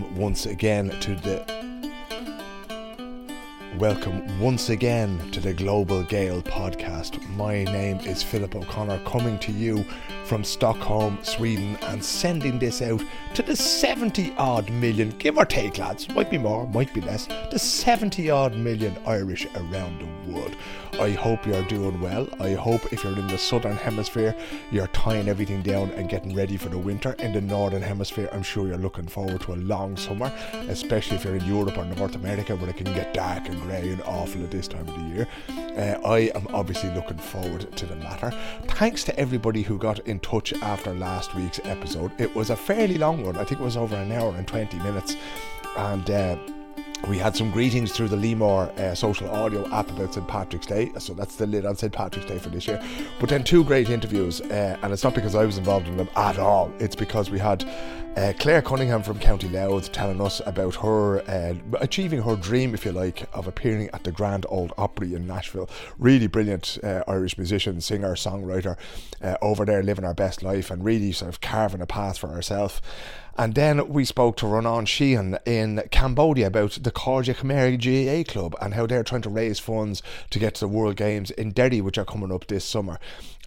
welcome once again to the welcome once again to the Global Gael podcast. My name is Philip O'Connor, coming to you from Stockholm, Sweden, and sending this out to the 70 odd million, give or take, lads, might be more, might be less, the 70 odd million Irish around the world. I hope you're doing well. I hope if you're in the southern hemisphere, you're tying everything down and getting ready for the winter. In the northern hemisphere, I'm sure you're looking forward to a long summer, especially if you're in Europe or North America where it can get dark and grey and awful at this time of the year. Uh, I am obviously looking forward to the latter. Thanks to everybody who got in touch after last week's episode. It was a fairly long one, I think it was over an hour and 20 minutes. And uh, we had some greetings through the Lemore uh, social audio app about St. Patrick's Day, so that's the lid on St. Patrick's Day for this year. But then two great interviews, uh, and it's not because I was involved in them at all, it's because we had uh, Claire Cunningham from County Louth telling us about her uh, achieving her dream, if you like, of appearing at the Grand Ole Opry in Nashville. Really brilliant uh, Irish musician, singer, songwriter uh, over there living our best life and really sort of carving a path for herself. And then we spoke to Ronan Sheehan in Cambodia about the Cardia Khmer GAA club and how they're trying to raise funds to get to the World Games in Derry, which are coming up this summer.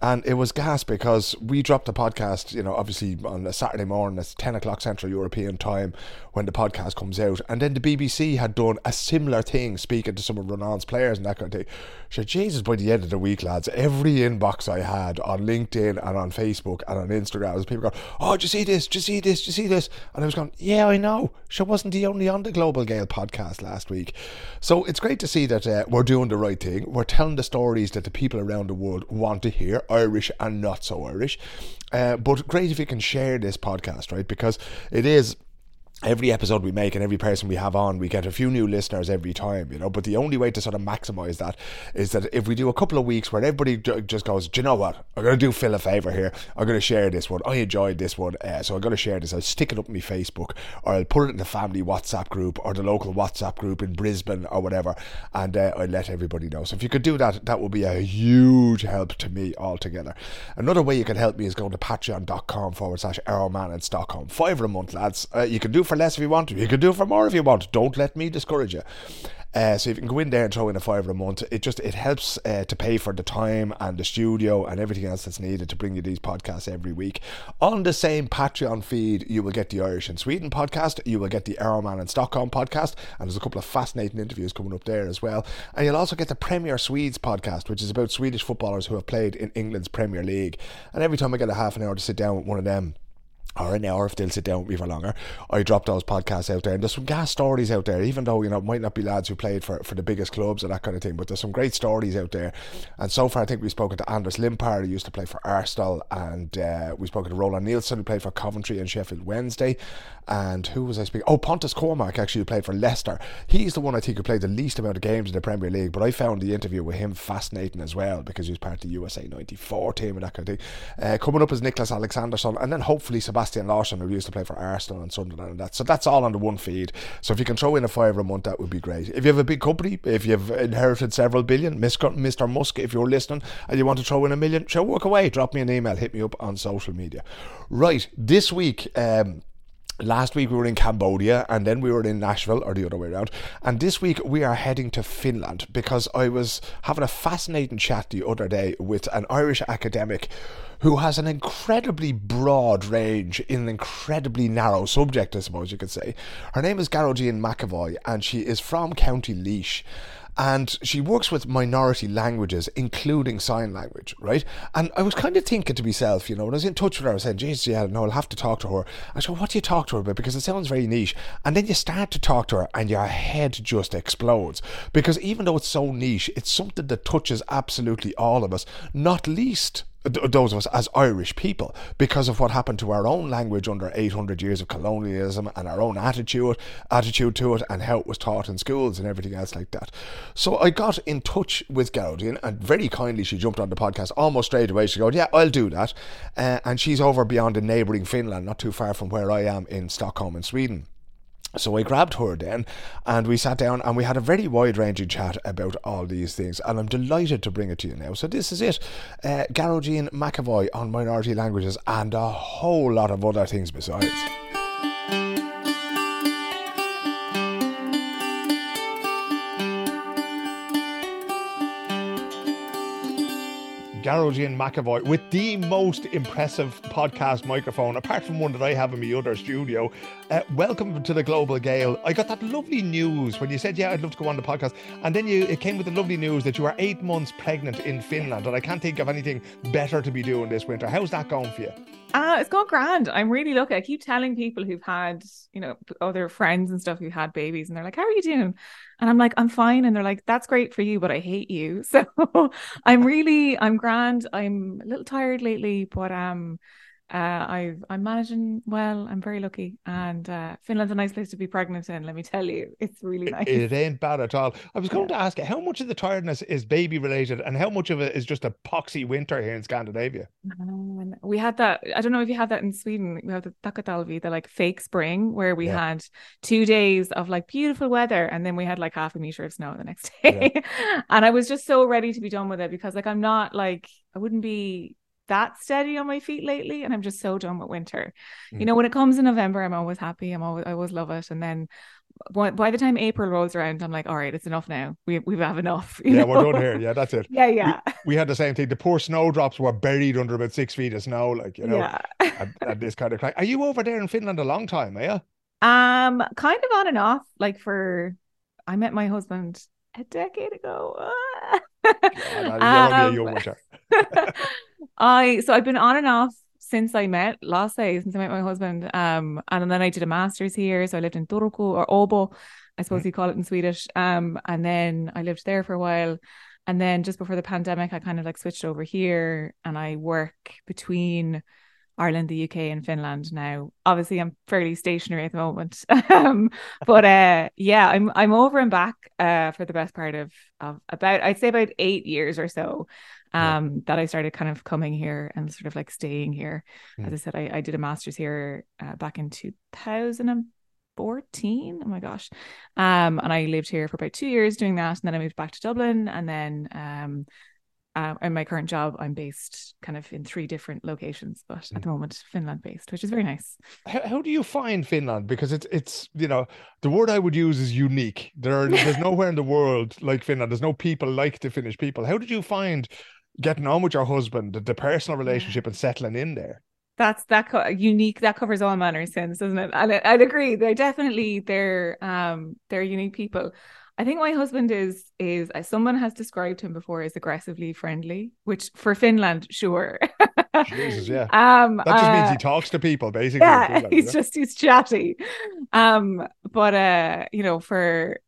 And it was gas because we dropped the podcast, you know, obviously on a Saturday morning, it's 10 o'clock Central European time when the podcast comes out. And then the BBC had done a similar thing, speaking to some of Ronan's players and that kind of thing. So, Jesus, by the end of the week, lads, every inbox I had on LinkedIn and on Facebook and on Instagram was people going, Oh, did you see this? Did you see this? Did you see this? And I was going, Yeah, I know. She wasn't the only on the Global Gael podcast last week. So it's great to see that uh, we're doing the right thing. We're telling the stories that the people around the world want to hear, Irish and not so Irish. Uh, but great if you can share this podcast, right? Because it is every episode we make and every person we have on, we get a few new listeners every time, you know. But the only way to sort of maximize that is that if we do a couple of weeks where everybody just goes, do you know what? I'm going to do Phil a favor here. I'm going to share this one. I enjoyed this one, uh, so I'm going to share this. I'll stick it up on my Facebook or I'll put it in the family WhatsApp group or the local WhatsApp group in Brisbane or whatever, and uh, I'll let everybody know. So if you could do that, that would be a huge help to me altogether. Another way you can help me is going to patreon.com forward slash Arrowman in Stockholm. Five a month, lads. Uh, you can do for less if you want to. You can do for more if you want. Don't let me discourage you. Uh, so if you can go in there and throw in a fiver a month, it just it helps uh, to pay for the time and the studio and everything else that's needed to bring you these podcasts every week. On the same Patreon feed, you will get the Irish in Sweden podcast, you will get the Arrowman in Stockholm podcast, and there's a couple of fascinating interviews coming up there as well. And you'll also get the Premier Swedes podcast, which is about Swedish footballers who have played in England's Premier League. And every time I get a half an hour to sit down with one of them or an hour if they'll sit down with me for longer. I drop those podcasts out there, and there's some gas stories out there. Even though you know it might not be lads who played for, for the biggest clubs or that kind of thing, but there's some great stories out there. And so far, I think we've spoken to Anders Limpar, who used to play for Arsenal, and uh, we've spoken to Roland Nilsson, who played for Coventry and Sheffield Wednesday. And who was I speaking? Oh, Pontus Kåmark actually who played for Leicester. He's the one I think who played the least amount of games in the Premier League, but I found the interview with him fascinating as well because he was part of the USA '94 team and that kind of thing. Uh, coming up is Niclas Alexandersson, and then hopefully Sebastian Larsson, who used to play for Arsenal and Sunderland and that. So that's all the one feed. So if you can throw in a fiver a month, that would be great. If you have a big company, if you've inherited several billion, Mr. Musk, if you're listening and you want to throw in a million, sure, walk away. Drop me an email, hit me up on social media. Right, this week. Um, Last week we were in Cambodia and then we were in Nashville or the other way around. And this week we are heading to Finland because I was having a fascinating chat the other day with an Irish academic who has an incredibly broad range in an incredibly narrow subject, I suppose you could say. Her name is Gearóidín McEvoy and she is from County Laois and she works with minority languages, including sign language, right? And I was kind of thinking to myself, you know, when I was in touch with her, I was saying, Jesus, yeah, no, I'll have to talk to her. I said, what do you talk to her about? Because it sounds very niche. And then you start to talk to her and your head just explodes. Because even though it's so niche, it's something that touches absolutely all of us, not least those of us as Irish people because of what happened to our own language under 800 years of colonialism and our own attitude attitude to it and how it was taught in schools and everything else like that. So I got in touch with Gearóidín and very kindly she jumped on the podcast almost straight away. She goes, yeah, I'll do that. Uh, and she's over beyond in neighbouring Finland, not too far from where I am in Stockholm in Sweden. So I grabbed her then and we sat down and we had a very wide ranging chat about all these things. And I'm delighted to bring it to you now. So this is it uh, Gearóidín McEvoy on minority languages and a whole lot of other things besides. Gearóidín McEvoy with the most impressive podcast microphone, apart from one that I have in my other studio. Uh, welcome to the Global Gael. I got that lovely news when you said, "Yeah, I'd love to go on the podcast," and then you it came with the lovely news that you are eight months pregnant in Finland, and I can't think of anything better to be doing this winter. How's that going for you? Uh, it's gone grand. I'm really lucky. I keep telling people who've had, you know, other friends and stuff who've had babies, and they're like, "How are you doing?" And I'm like, "I'm fine." And they're like, "That's great for you, but I hate you." So I'm really, I'm grand. I'm a little tired lately, but um, uh, i am managing well. I'm very lucky, and uh, Finland's a nice place to be pregnant in. Let me tell you, it's really nice. It, it ain't bad at all. I was going yeah. to ask how much of the tiredness is baby related, and how much of it is just a poxy winter here in Scandinavia. Um, we had that. I don't know if you had that in Sweden. We have the takatalvi, the like fake spring, where we yeah. had two days of like beautiful weather, and then we had like half a meter of snow the next day. Yeah. and I was just so ready to be done with it because like I'm not like I wouldn't be that steady on my feet lately and I'm just so done with winter. Mm. You know, when it comes in November, I'm always happy. I'm always I always love it. And then by the time April rolls around, I'm like, all right, it's enough now. We we have enough. yeah, know? we're done here. Yeah, that's it. Yeah, yeah. We, we, had the same thing. The poor snowdrops were buried under about six feet of snow, like you know, yeah. and, and this kind of. Like are you over there in Finland a long time? Are you? Um, kind of on and off. Like for, I met my husband a decade ago. Um, I so I've been on and off since I met Lasse, since I met my husband. Um, and then I did a master's here. So I lived in Turku or Åbo, I suppose mm-hmm. you call it in Swedish. Um, and then I lived there for a while. And then just before the pandemic, I kind of like switched over here and I work between Ireland, the UK, and Finland now. Obviously, I'm fairly stationary at the moment, um, but uh, yeah, I'm I'm over and back uh, for the best part of of about I'd say about eight years or so. Um, yeah. that I started kind of coming here and sort of like staying here. Mm. As I said, I, I did a master's here uh, back in 2014. Oh my gosh. Um, and I lived here for about two years doing that. And then I moved back to Dublin. And then um, uh, in my current job, I'm based kind of in three different locations, but mm. at the moment, Finland based, which is very nice. How, how do you find Finland? Because it's it's you know the word I would use is unique. There are there's nowhere in the world like Finland. There's no people like the Finnish people. How did you find getting on with your husband, the, the personal relationship, and settling in there? That's that co- unique. That covers all manner of sins, doesn't it? And I, I'd agree. They're definitely they're um they're unique people. I think my husband is is as someone has described him before as aggressively friendly, which for Finland, sure. Jesus, yeah. Um, that just uh, means he uh, talks to people, basically. Yeah, Finland, he's yeah? just he's chatty. Um, but uh, you know, for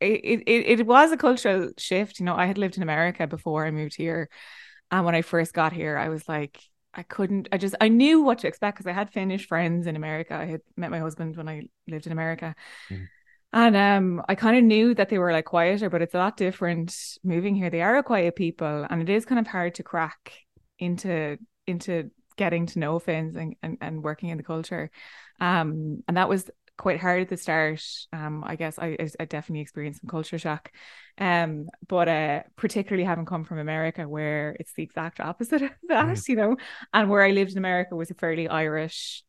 it, it it was a cultural shift. You know, I had lived in America before I moved here, and when I first got here, I was like, I couldn't. I just I knew what to expect because I had Finnish friends in America. I had met my husband when I lived in America. Mm. And um, I kind of knew that they were like quieter, but it's a lot different moving here. They are a quiet people, and it is kind of hard to crack into into getting to know Finns and, and, and working in the culture. Um, and that was quite hard at the start. Um, I guess I, I definitely experienced some culture shock. Um, but uh, particularly having come from America, where it's the exact opposite of that, mm. you know, and where I lived in America was a fairly Irish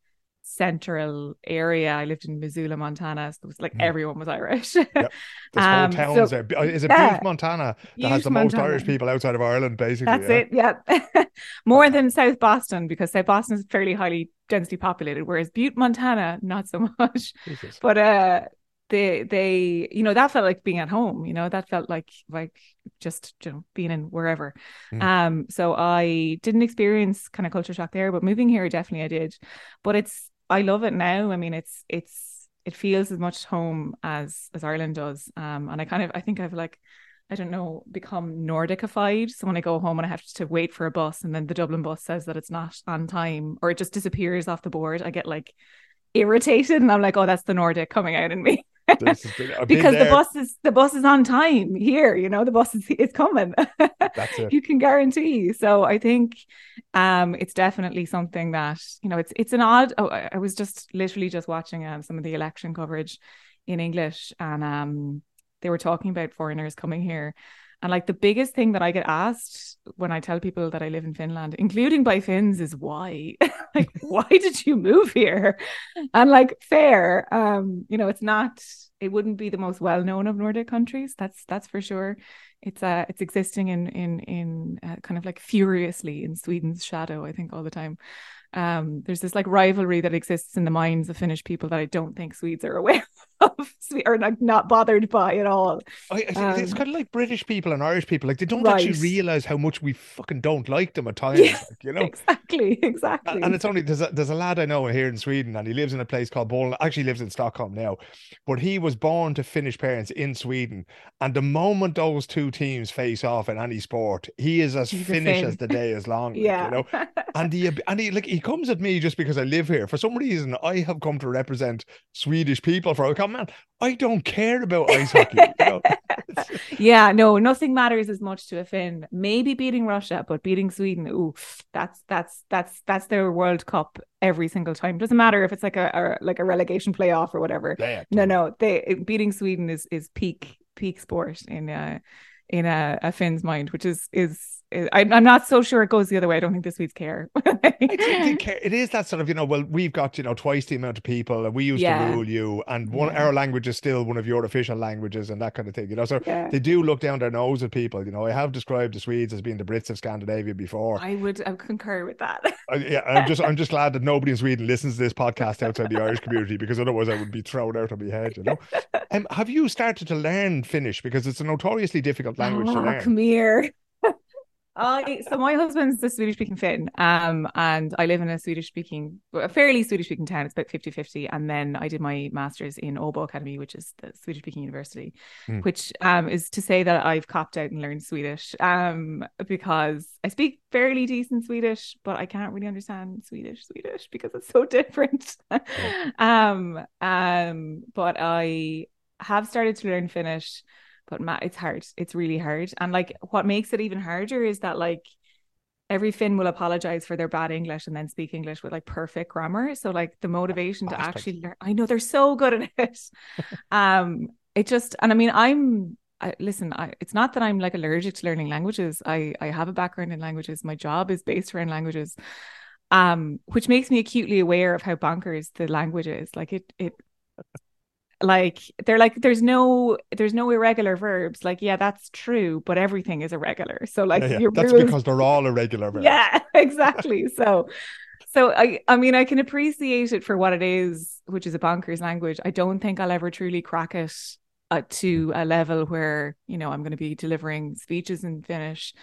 central area. I lived in Missoula, Montana. So it was like mm. everyone was Irish. yep. This um, whole town so, there. Uh, it yeah, Butte, Montana that has the most Irish people outside of Ireland, basically? That's yeah. it. Yeah. More than South Boston because South Boston is fairly highly densely populated, whereas Butte, Montana, not so much. Jesus. But uh they they you know that felt like being at home you know that felt like like just you know being in wherever mm. um so i didn't experience kind of culture shock there but moving here definitely i did but it's I love it now. I mean, it's it's it feels as much home as as Ireland does. Um, and I kind of I think I've like I don't know become Nordicified. So when I go home and I have to wait for a bus, and then the Dublin bus says that it's not on time or it just disappears off the board, I get like irritated, and I'm like, oh, that's the Nordic coming out in me. Because the bus is the bus is on time here you know the bus is it's coming. That's it. You can guarantee. So i think um it's definitely something that you know it's it's an odd oh, i was just literally just watching um, some of the election coverage in english and um they were talking about foreigners coming here And like the biggest thing that I get asked when I tell people that I live in Finland, including by Finns, is why? like, why did you move here? And like, fair. Um, you know, it's not. It wouldn't be the most well known of Nordic countries. That's that's for sure. It's uh, it's existing in in in uh, kind of like furiously in Sweden's shadow. I think all the time um, there's this like rivalry that exists in the minds of Finnish people that I don't think Swedes are aware of or like not bothered by at all. I, um, it's kind of like British people and Irish people, like they don't right. actually realize how much we fucking don't like them at times. Yeah, like, you know, exactly, exactly. And, and, it's only there's a, there's a lad I know here in Sweden, and he lives in a place called Bollnäs. Actually, lives in Stockholm now, but he was born to Finnish parents in Sweden. And the moment those two teams face off in any sport, he is as He's Finnish as the day is long. yeah, like, you know, and he and he like he comes at me just because I live here. For some reason, I have come to represent Swedish people. For come man, I don't care about ice hockey. You know? yeah, no, nothing matters as much to a Finn. Maybe beating Russia, but beating Sweden, ooh, that's that's that's that's their World Cup every single time. Doesn't matter if it's like a, a like a relegation playoff or whatever. Yeah, no, no, they beating Sweden is is peak peak sport in uh in a, a Finn's mind, which is is I'm, I'm not so sure it goes the other way. I don't think the Swedes. I care. It is that sort of, you know, well, we've got, you know, twice the amount of people and we used yeah. to rule you. And one yeah. our language is still one of your official languages and that kind of thing, you know. So yeah. they do look down their nose at people. You know, I have described the Swedes as being the Brits of Scandinavia before. I would I concur with that. I, yeah, I'm just I'm just glad that nobody in Sweden listens to this podcast outside the Irish community because otherwise I would be thrown out of my head, you know. Um, have you started to learn Finnish? Because it's a notoriously difficult language oh, to learn. Come here. I so my husband's a Swedish speaking Finn, um, and I live in a Swedish speaking, a fairly Swedish speaking town. It's about 50 50. And then I did my master's in Åbo Academy, which is the Swedish speaking university, mm. which um, is to say that I've copped out and learned Swedish um, because I speak fairly decent Swedish, but I can't really understand Swedish Swedish because it's so different. um, um, but I have started to learn Finnish but Matt, it's hard. It's really hard. And like what makes it even harder is that like every Finn will apologize for their bad English and then speak English with like perfect grammar. So like the motivation to actually learn, I know they're so good at it. um, it just and I mean I'm I, listen, I, it's not that I'm like allergic to learning languages. I I have a background in languages. My job is based around languages, um, which makes me acutely aware of how bonkers the language is. Like it it like they're like there's no there's no irregular verbs. Like yeah that's true but everything is irregular. So like yeah, yeah. that's rules... because they're all irregular verbs. yeah exactly. So so i i mean i can appreciate it for what it is which is a bonkers language. I don't think i'll ever truly crack it uh, to a level where you know i'm going to be delivering speeches in finnish.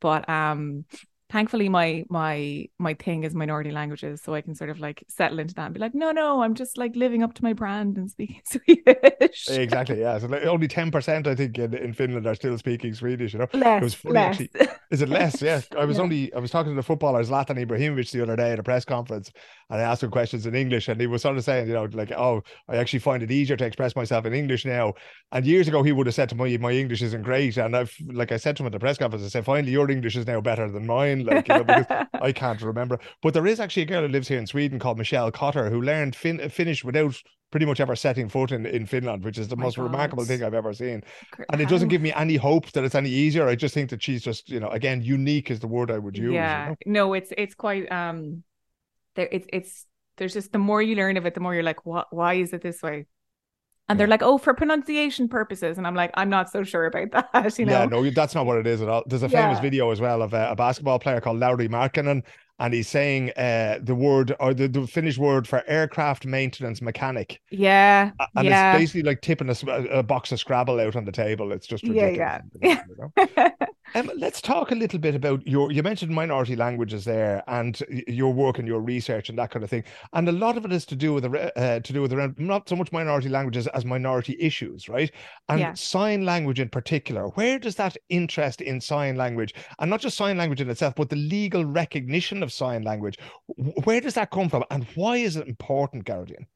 But um thankfully my my my thing is minority languages so i can sort of like settle into that and be like no no i'm just like living up to my brand and speaking swedish. Exactly yeah so like only 10% i think in, in finland are still speaking swedish you know? Less, it was funny less. actually is it less? Yeah i was yeah. only i was talking to the footballer zlatan ibrahimovic the other day at a press conference and i asked him questions in english and he was sort of saying you know like oh i actually find it easier to express myself in english now. And years ago he would have said to me my english isn't great and i've like i said to him at the press conference i said finally your english is now better than mine like you know, because I can't remember. But there is actually a girl who lives here in Sweden called Michelle Cotter who learned fin- Finnish without pretty much ever setting foot in, in Finland, which is the oh most God. remarkable thing I've ever seen. And it doesn't give me any hope that it's any easier. I just think that she's just, you know, again, unique is the word I would use. Yeah. You know? No, it's it's quite um there it's it's there's just the more you learn of it, the more you're like, what why is it this way? And they're like, oh, for pronunciation purposes. And I'm like, I'm not so sure about that. You know? Yeah, no, that's not what it is at all. There's a famous yeah. video as well of a, a basketball player called Lauri Markkanen and he's saying uh, the word or the, the Finnish word for aircraft maintenance mechanic. Yeah, and yeah. it's basically like tipping a, a, box of Scrabble out on the table. It's just ridiculous. Yeah, yeah. You know? um, let's talk a little bit about your. You mentioned minority languages there, and your work and your research and that kind of thing. And a lot of it is to do with the uh, to do with around not so much minority languages as minority issues, right? And yeah. sign language in particular. Where does that interest in sign language, and not just sign language in itself, but the legal recognition of sign language. Where does that come from and why is it important, Gearóidín?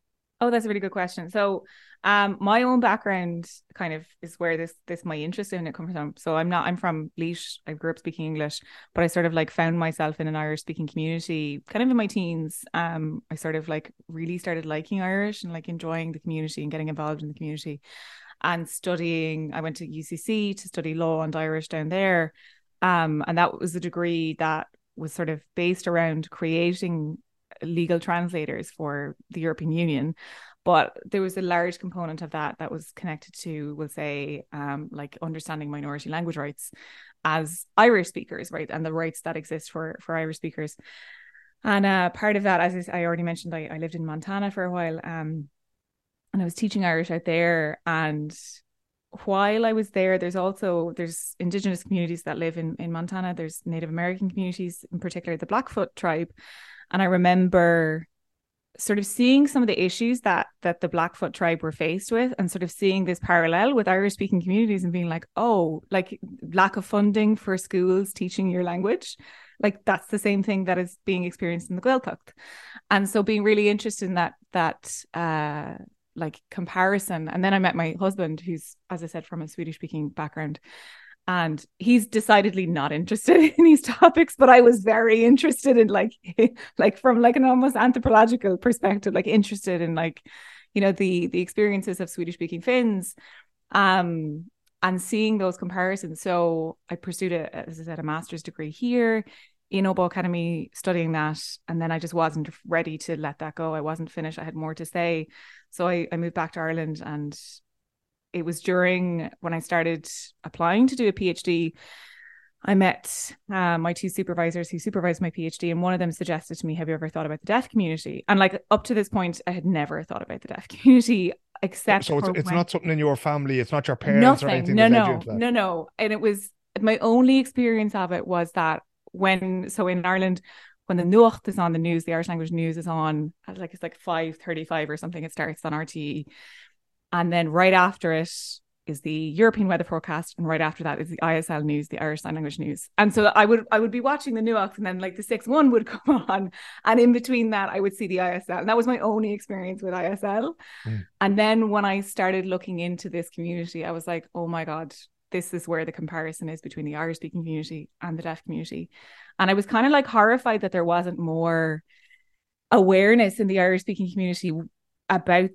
Oh, that's a really good question. So, um, my own background kind of is where this this my interest in it comes from. So I'm not I'm from Laois. I grew up speaking English, but I sort of like found myself in an Irish speaking community kind of in my teens. Um, I sort of like really started liking Irish and like enjoying the community and getting involved in the community. and studying. I went to UCC to study law and Irish down there. Um, and that was a degree that was sort of based around creating legal translators for the European Union. But there was a large component of that that was connected to, we'll say, um, like understanding minority language rights as Irish speakers, right, and the rights that exist for for Irish speakers. And uh, part of that, as I already mentioned, I, I lived in Montana for a while, um, and I was teaching Irish out there. And while I was there, there's also there's Indigenous communities that live in in Montana. There's Native American communities, in particular the Blackfoot tribe. And I remember sort of seeing some of the issues that that the Blackfoot tribe were faced with and sort of seeing this parallel with Irish speaking communities and being like, oh, like lack of funding for schools teaching your language. Like that's the same thing that is being experienced in the Gaeltacht. And so being really interested in that that uh like comparison. And then I met my husband, who's, as I said, from a Swedish speaking background. And he's decidedly not interested in these topics but i was very interested in like like from like an almost anthropological perspective like interested in like you know the the experiences of swedish speaking finns um and seeing those comparisons. So i pursued a as i said a master's degree here in Åbo Academy studying that and then I just wasn't ready to let that go I wasn't finished I had more to say so I, I moved back to Ireland and it was during when I started applying to do a PhD. I met uh, my two supervisors who supervised my PhD, and one of them suggested to me, "Have you ever thought about the deaf community?" And like up to this point, I had never thought about the deaf community except. So it's, it's not something in your family. It's not your parents nothing, or anything. No, no, no, no. And it was my only experience of it was that when so in Ireland. When the Nuacht is on the news, the Irish language news is on like it's like five thirty-five or something. It starts on RTE, and then right after it is the European weather forecast, and right after that is the ISL news, the Irish Sign Language news. And so I would I would be watching the Nuacht, and then like the six one would come on, and in between that I would see the ISL, and that was my only experience with ISL. Mm. And then when I started looking into this community, I was like, oh my god, this is where the comparison is between the Irish speaking community and the deaf community, and I was kind of like horrified that there wasn't more awareness in the Irish speaking community about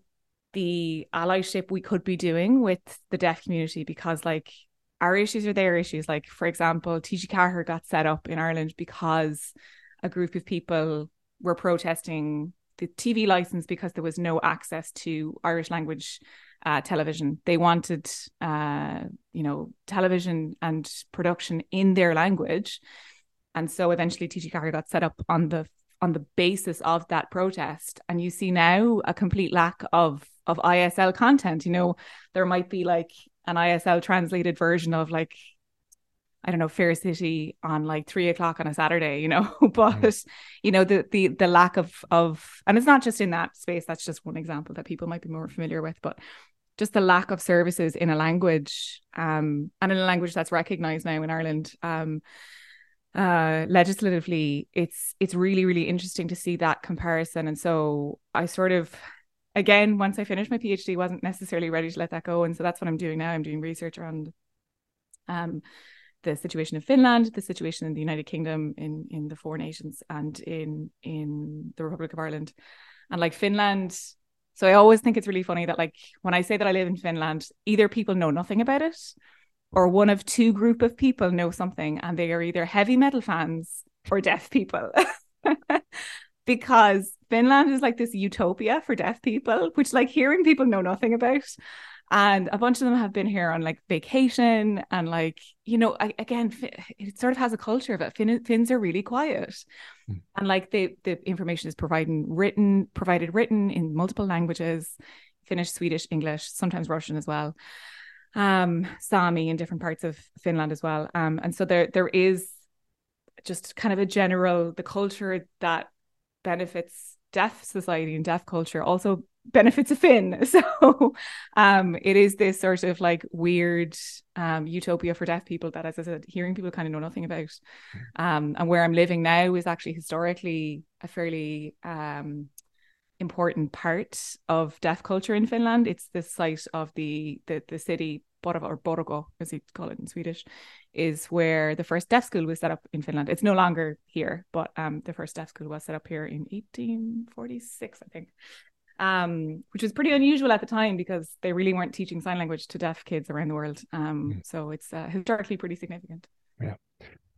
the allyship we could be doing with the deaf community because like our issues are their issues. Like for example, TG Ceathair got set up in Ireland because a group of people were protesting the TV license because there was no access to Irish language uh, television. They wanted, uh, you know, television and production in their language, and so eventually TG Ceathair got set up on the on the basis of that protest. And you see now a complete lack of of ISL content. You know, there might be like an ISL translated version of like I don't know, Fair City on like three o'clock on a Saturday, you know. but mm. you know, the the the lack of of and it's not just in that space, that's just one example that people might be more familiar with, but just the lack of services in a language, um, and in a language that's recognized now in Ireland. Um uh legislatively it's it's really really interesting to see that comparison and so i sort of again, once I finished my PhD, wasn't necessarily ready to let that go. And so that's what I'm doing now. I'm doing research around um, the situation in Finland, the situation in the United Kingdom, in in the four nations, and in in the Republic of Ireland. And like Finland, so I always think it's really funny that like when I say that I live in Finland, either people know nothing about it, or one of two group of people know something, and they are either heavy metal fans or deaf people. because Finland is like this utopia for deaf people, which like hearing people know nothing about. And a bunch of them have been here on like vacation and like, you know, I, again, it sort of has a culture of it. Fin- Finns are really quiet. Mm. And like the the information is providing written, provided written in multiple languages, Finnish, Swedish, English, sometimes Russian as well. Um, Sami in different parts of Finland as well. Um, and so there there is just kind of a general the culture that benefits deaf society and deaf culture also benefits a Finn. So um it is this sort of like weird um utopia for deaf people that as I said, hearing people kind of know nothing about. Um and where I'm living now is actually historically a fairly um important part of deaf culture in Finland. It's the site of the the the city Porvoo or Borgå, as you call it in Swedish, is where the first deaf school was set up in Finland. It's no longer here, but um, the first deaf school was set up here in 1846, I think. Um, which was pretty unusual at the time because they really weren't teaching sign language to deaf kids around the world. Um, mm. So it's uh, historically pretty significant. Yeah.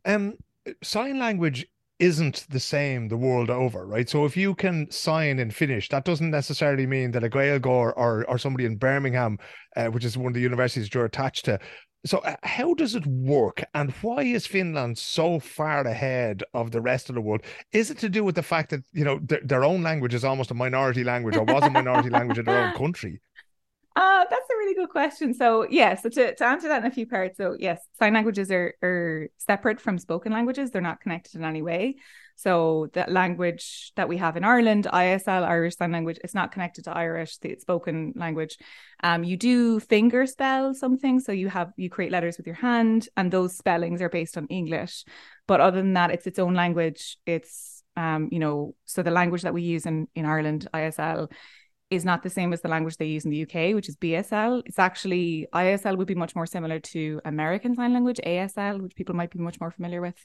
Um, sign language isn't the same the world over, right? So if you can sign in Finnish, that doesn't necessarily mean that a Gaeilgeoir or, or somebody in Birmingham, uh, which is one of the universities you're attached to, so, uh, how does it work, and why is Finland so far ahead of the rest of the world? Is it to do with the fact that you know their, their own language is almost a minority language, or was a minority language in their own country? Uh, that's a really good question. So, yeah, so to, to answer that in a few parts. So, yes, sign languages are, are separate from spoken languages, they're not connected in any way. So, the language that we have in Ireland, ISL, Irish Sign Language, it's not connected to Irish, the spoken language. Um, you do finger spell something. So, you have, you create letters with your hand, and those spellings are based on English. But other than that, it's its own language. It's, um, you know, so the language that we use in, in Ireland, ISL, is not the same as the language they use in the UK, which is BSL. It's actually ISL would be much more similar to American Sign Language, ASL, which people might be much more familiar with.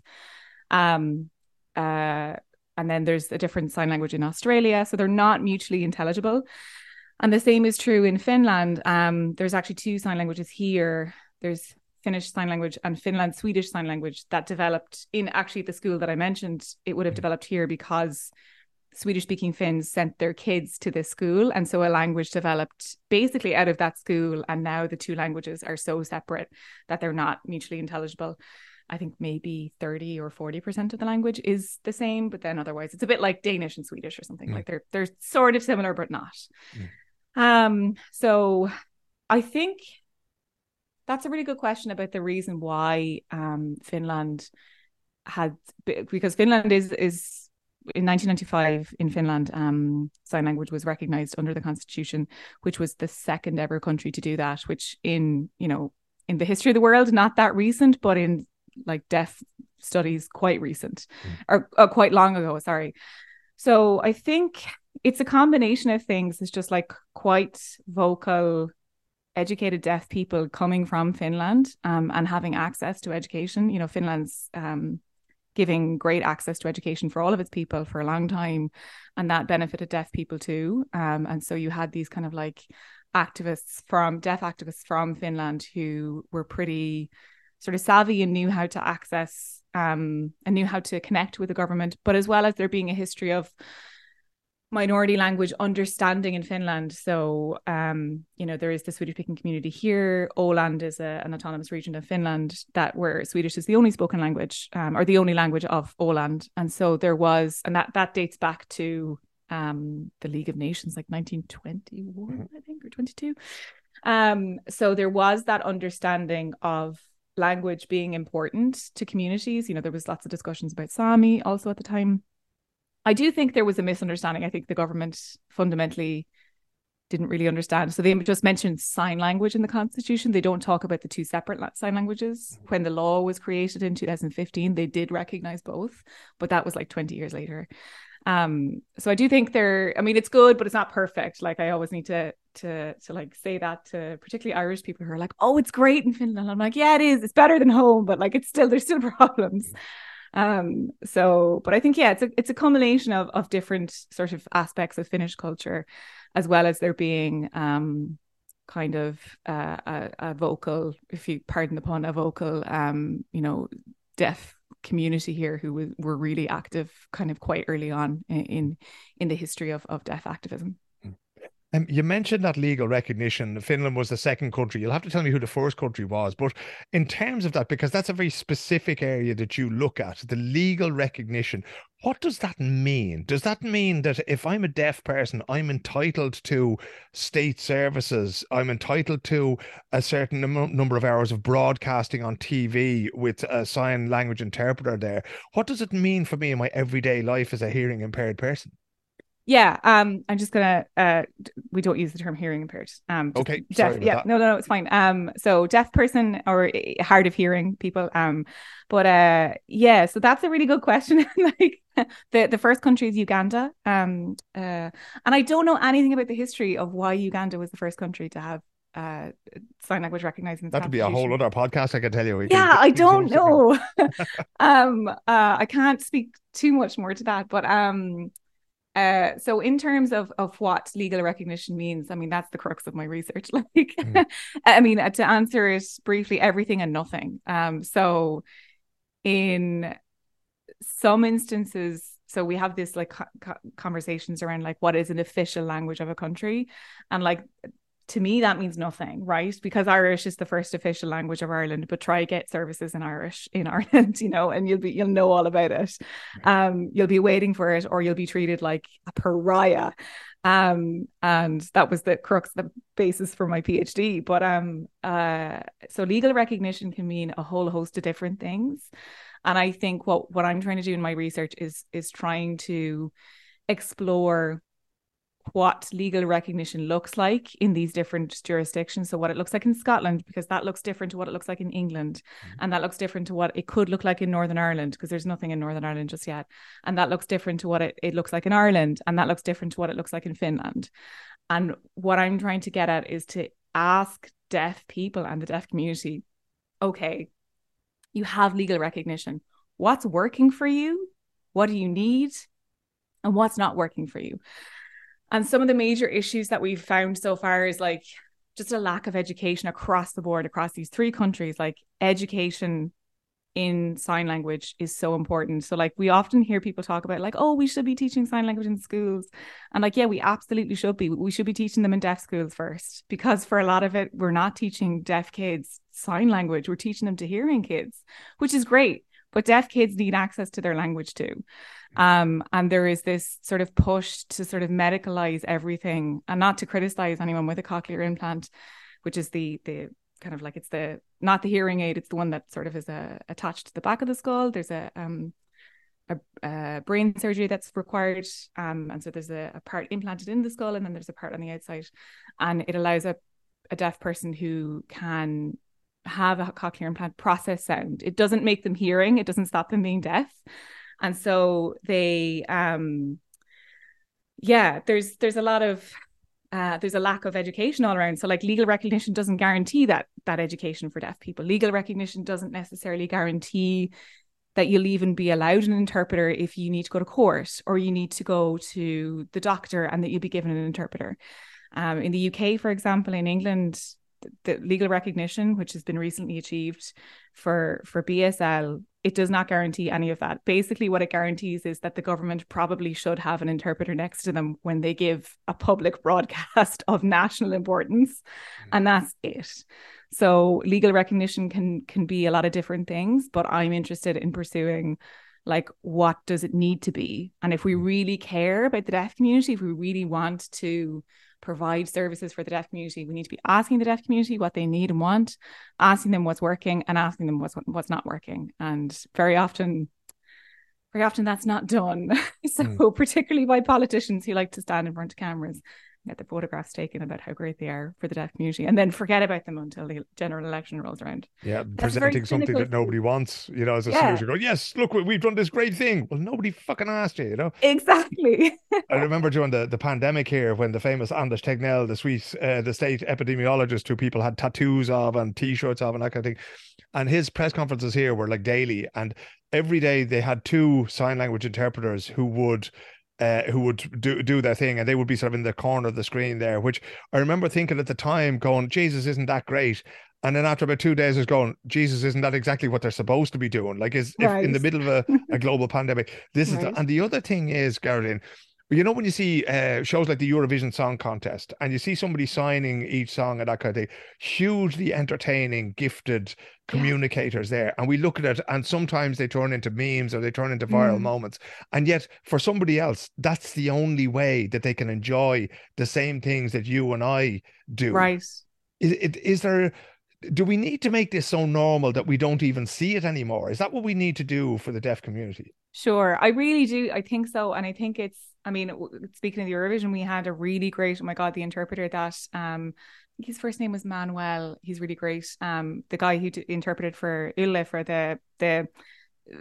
Um, uh, and then there's a different sign language in Australia, so they're not mutually intelligible. And the same is true in Finland. Um, there's actually two sign languages here. There's Finnish Sign Language and Finland Swedish Sign Language that developed in actually the school that I mentioned. It would have mm. developed here because Swedish speaking Finns sent their kids to this school. And so a language developed basically out of that school. And now the two languages are so separate that they're not mutually intelligible. I think maybe 30 or 40% of the language is the same, but then otherwise it's a bit like Danish and Swedish or something. Mm. Like they're they're sort of similar, but not. Mm. Um, so I think that's a really good question about the reason why um Finland had because Finland is is in 1995 in Finland, um, sign language was recognized under the constitution, which was the second ever country to do that. Which in you know in the history of the world, not that recent, but in like deaf studies, quite recent mm. or, or quite long ago. Sorry. So I think it's a combination of things. It's just like quite vocal educated deaf people coming from Finland um, and having access to education. You know, Finland's um, giving great access to education for all of its people for a long time and that benefited deaf people too. Um, and so you had these kind of like activists from deaf activists from finland who were pretty sort of savvy and knew how to access um, and knew how to connect with the government but as well as there being a history of minority language understanding in Finland. So, um, you know, there is the Swedish speaking community here. Åland is a, an autonomous region of Finland that where Swedish is the only spoken language um, or the only language of Åland. And so there was, and that that dates back to um, the League of Nations, like 1921, mm-hmm. I think, or 22. Um, so there was that understanding of language being important to communities. You know, there was lots of discussions about Sami also at the time. I do think there was a misunderstanding. I think the government fundamentally didn't really understand. So they just mentioned sign language in the constitution. They don't talk about the two separate sign languages. When the law was created in 2015, they did recognize both, but that was like 20 years later. Um, so I do think they're, I mean, it's good, but it's not perfect. Like I always need to to to like say that to particularly Irish people who are like, oh, it's great in Finland. I'm like, yeah, it is. It's better than home, but like it's still there's still problems. Um, so, but I think yeah, it's a it's a combination of of different sort of aspects of Finnish culture, as well as there being um kind of uh, a, a vocal, if you pardon the pun, a vocal um you know deaf community here who were really active kind of quite early on in in the history of of deaf activism. Um, you mentioned that legal recognition. Finland was the second country. You'll have to tell me who the first country was. But in terms of that, because that's a very specific area that you look at, the legal recognition, what does that mean? Does that mean that if I'm a deaf person, I'm entitled to state services? I'm entitled to a certain number of hours of broadcasting on TV with a sign language interpreter there? What does it mean for me in my everyday life as a hearing impaired person? Yeah, um, I'm just gonna. Uh, we don't use the term hearing impaired. Um, okay, deaf. yeah, that. no, no, no, it's fine. Um, so deaf person or hard of hearing people. Um, but uh, yeah, so that's a really good question. like the the first country is Uganda. Um, uh, and I don't know anything about the history of why Uganda was the first country to have uh sign language recognizing that would be a whole other podcast i can tell you we yeah i don't know um uh i can't speak too much more to that but um uh, so in terms of of what legal recognition means, I mean that's the crux of my research. Like, mm. I mean uh, to answer it briefly, everything and nothing. Um, so in some instances, so we have this like co- conversations around like what is an official language of a country, and like to me that means nothing right? Because irish is the first official language of ireland but try get services in irish in ireland you know and you'll be you'll know all about it. Um you'll be waiting for it or you'll be treated like a pariah. Um and that was the crux the basis for my phd but um uh so legal recognition can mean a whole host of different things. And i think what what i'm trying to do in my research is is trying to explore what legal recognition looks like in these different jurisdictions. So, what it looks like in Scotland, because that looks different to what it looks like in England. Mm-hmm. And that looks different to what it could look like in Northern Ireland, because there's nothing in Northern Ireland just yet. And that looks different to what it, it looks like in Ireland. And that looks different to what it looks like in Finland. And what I'm trying to get at is to ask deaf people and the deaf community okay, you have legal recognition. What's working for you? What do you need? And what's not working for you? And some of the major issues that we've found so far is like just a lack of education across the board, across these three countries. Like education in sign language is so important. So, like, we often hear people talk about, like, oh, we should be teaching sign language in schools. And, like, yeah, we absolutely should be. We should be teaching them in deaf schools first, because for a lot of it, we're not teaching deaf kids sign language. We're teaching them to hearing kids, which is great. But deaf kids need access to their language too. Um, and there is this sort of push to sort of medicalize everything and not to criticize anyone with a cochlear implant, which is the the kind of like it's the not the hearing aid, it's the one that sort of is uh, attached to the back of the skull. There's a um a, a brain surgery that's required, um, and so there's a, a part implanted in the skull, and then there's a part on the outside, and it allows a a deaf person who can have a cochlear implant process sound. It doesn't make them hearing, it doesn't stop them being deaf and so they um yeah there's there's a lot of uh, there's a lack of education all around. So, like, legal recognition doesn't guarantee that that education for deaf people. Legal recognition doesn't necessarily guarantee that you'll even be allowed an interpreter if you need to go to court or you need to go to the doctor and that you'll be given an interpreter. Um, in the UK, for example, in England, the legal recognition, which has been recently achieved for for BSL, it does not guarantee any of that. Basically, what it guarantees is that the government probably should have an interpreter next to them when they give a public broadcast of national importance, mm-hmm. and that's it. So legal recognition can can be a lot of different things, but I'm interested in pursuing like what does it need to be and if we mm. really care about the deaf community if we really want to provide services for the deaf community, we need to be asking the deaf community what they need and want, asking them what's working and asking them what's what's not working. And very often very often that's not done. so mm. particularly by politicians who like to stand in front of cameras get the photographs taken about how great they are for the deaf community and then forget about them until the general election rolls around. Yeah, That's presenting something that nobody wants, you know, as a yeah. solution. Go, yes, look, we've done this great thing. Well, nobody fucking asked you, you know? Exactly. I remember during the, the pandemic here when the famous Anders Tegnell, the Swiss, uh, the state epidemiologist who people had tattoos of and t-shirts of and that kind of thing. And his press conferences here were like daily and every day they had two sign language interpreters who would uh, who would do do their thing, and they would be sort of in the corner of the screen there. Which I remember thinking at the time, going, "Jesus, isn't that great?" And then after about two days, is going, "Jesus, isn't that exactly what they're supposed to be doing?" Like, is right. if in the middle of a, a global pandemic, this right. is. The, and the other thing is, Gearóidín, you know when you see uh, shows like the Eurovision Song Contest and you see somebody signing each song and that kind of thing, hugely entertaining, gifted communicators yeah. there, and we look at it, and sometimes they turn into memes or they turn into viral mm. moments, and yet for somebody else, that's the only way that they can enjoy the same things that you and I do. Right? Is, is there? Do we need to make this so normal that we don't even see it anymore? Is that what we need to do for the deaf community? Sure, I really do. I think so, and I think it's I mean, speaking of the Eurovision, we had a really great, oh my God, the interpreter that, um, his first name was Manuel. He's really great. Um, the guy who d- interpreted for Yle for the, the,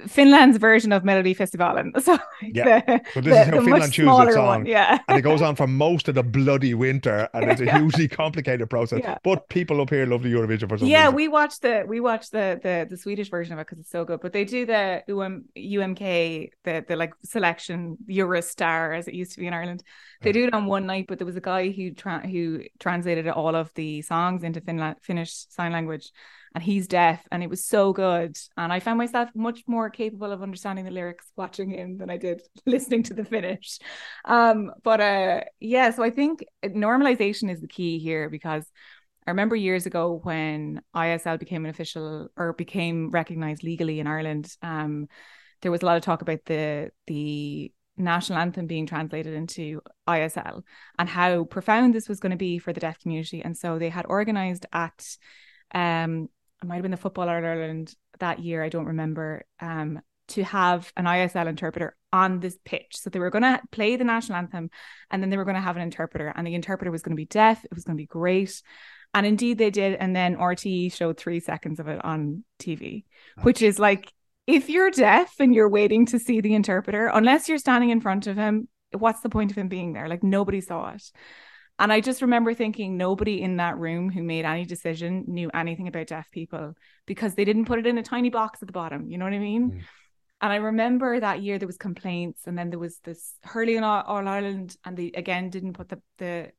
Finland's version of Melodifestivalen. So yeah. the, so this the, is how Finland chooses its song. One, yeah. and it goes on for most of the bloody winter and it's a hugely complicated process. Yeah. But people up here love the Eurovision for some Yeah, reason. we watched the we watched the the the Swedish version of it because it's so good. But they do the UM, UMK, the the like selection Eurostar as it used to be in Ireland. They yeah. do it on one night, but there was a guy who tra- who translated all of the songs into Finland Finnish sign language and he's deaf and it was so good and i found myself much more capable of understanding the lyrics watching him than i did listening to the finish um but uh yeah so i think normalization is the key here because i remember years ago when isl became an official or became recognized legally in ireland um there was a lot of talk about the the national anthem being translated into ISL and how profound this was going to be for the deaf community. And so they had organized at um, it might have been the Football Ireland that year, I don't remember, um, to have an ISL interpreter on this pitch. So they were going to play the national anthem and then they were going to have an interpreter, and the interpreter was going to be deaf. It was going to be great. And indeed they did. And then RTE showed three seconds of it on TV, which is like, if you're deaf and you're waiting to see the interpreter, unless you're standing in front of him, what's the point of him being there? Like nobody saw it. And I just remember thinking nobody in that room who made any decision knew anything about deaf people because they didn't put it in a tiny box at the bottom. You know what I mean? Mm. And I remember that year there was complaints, and then there was this hurling all, all Ireland, and they again didn't put the the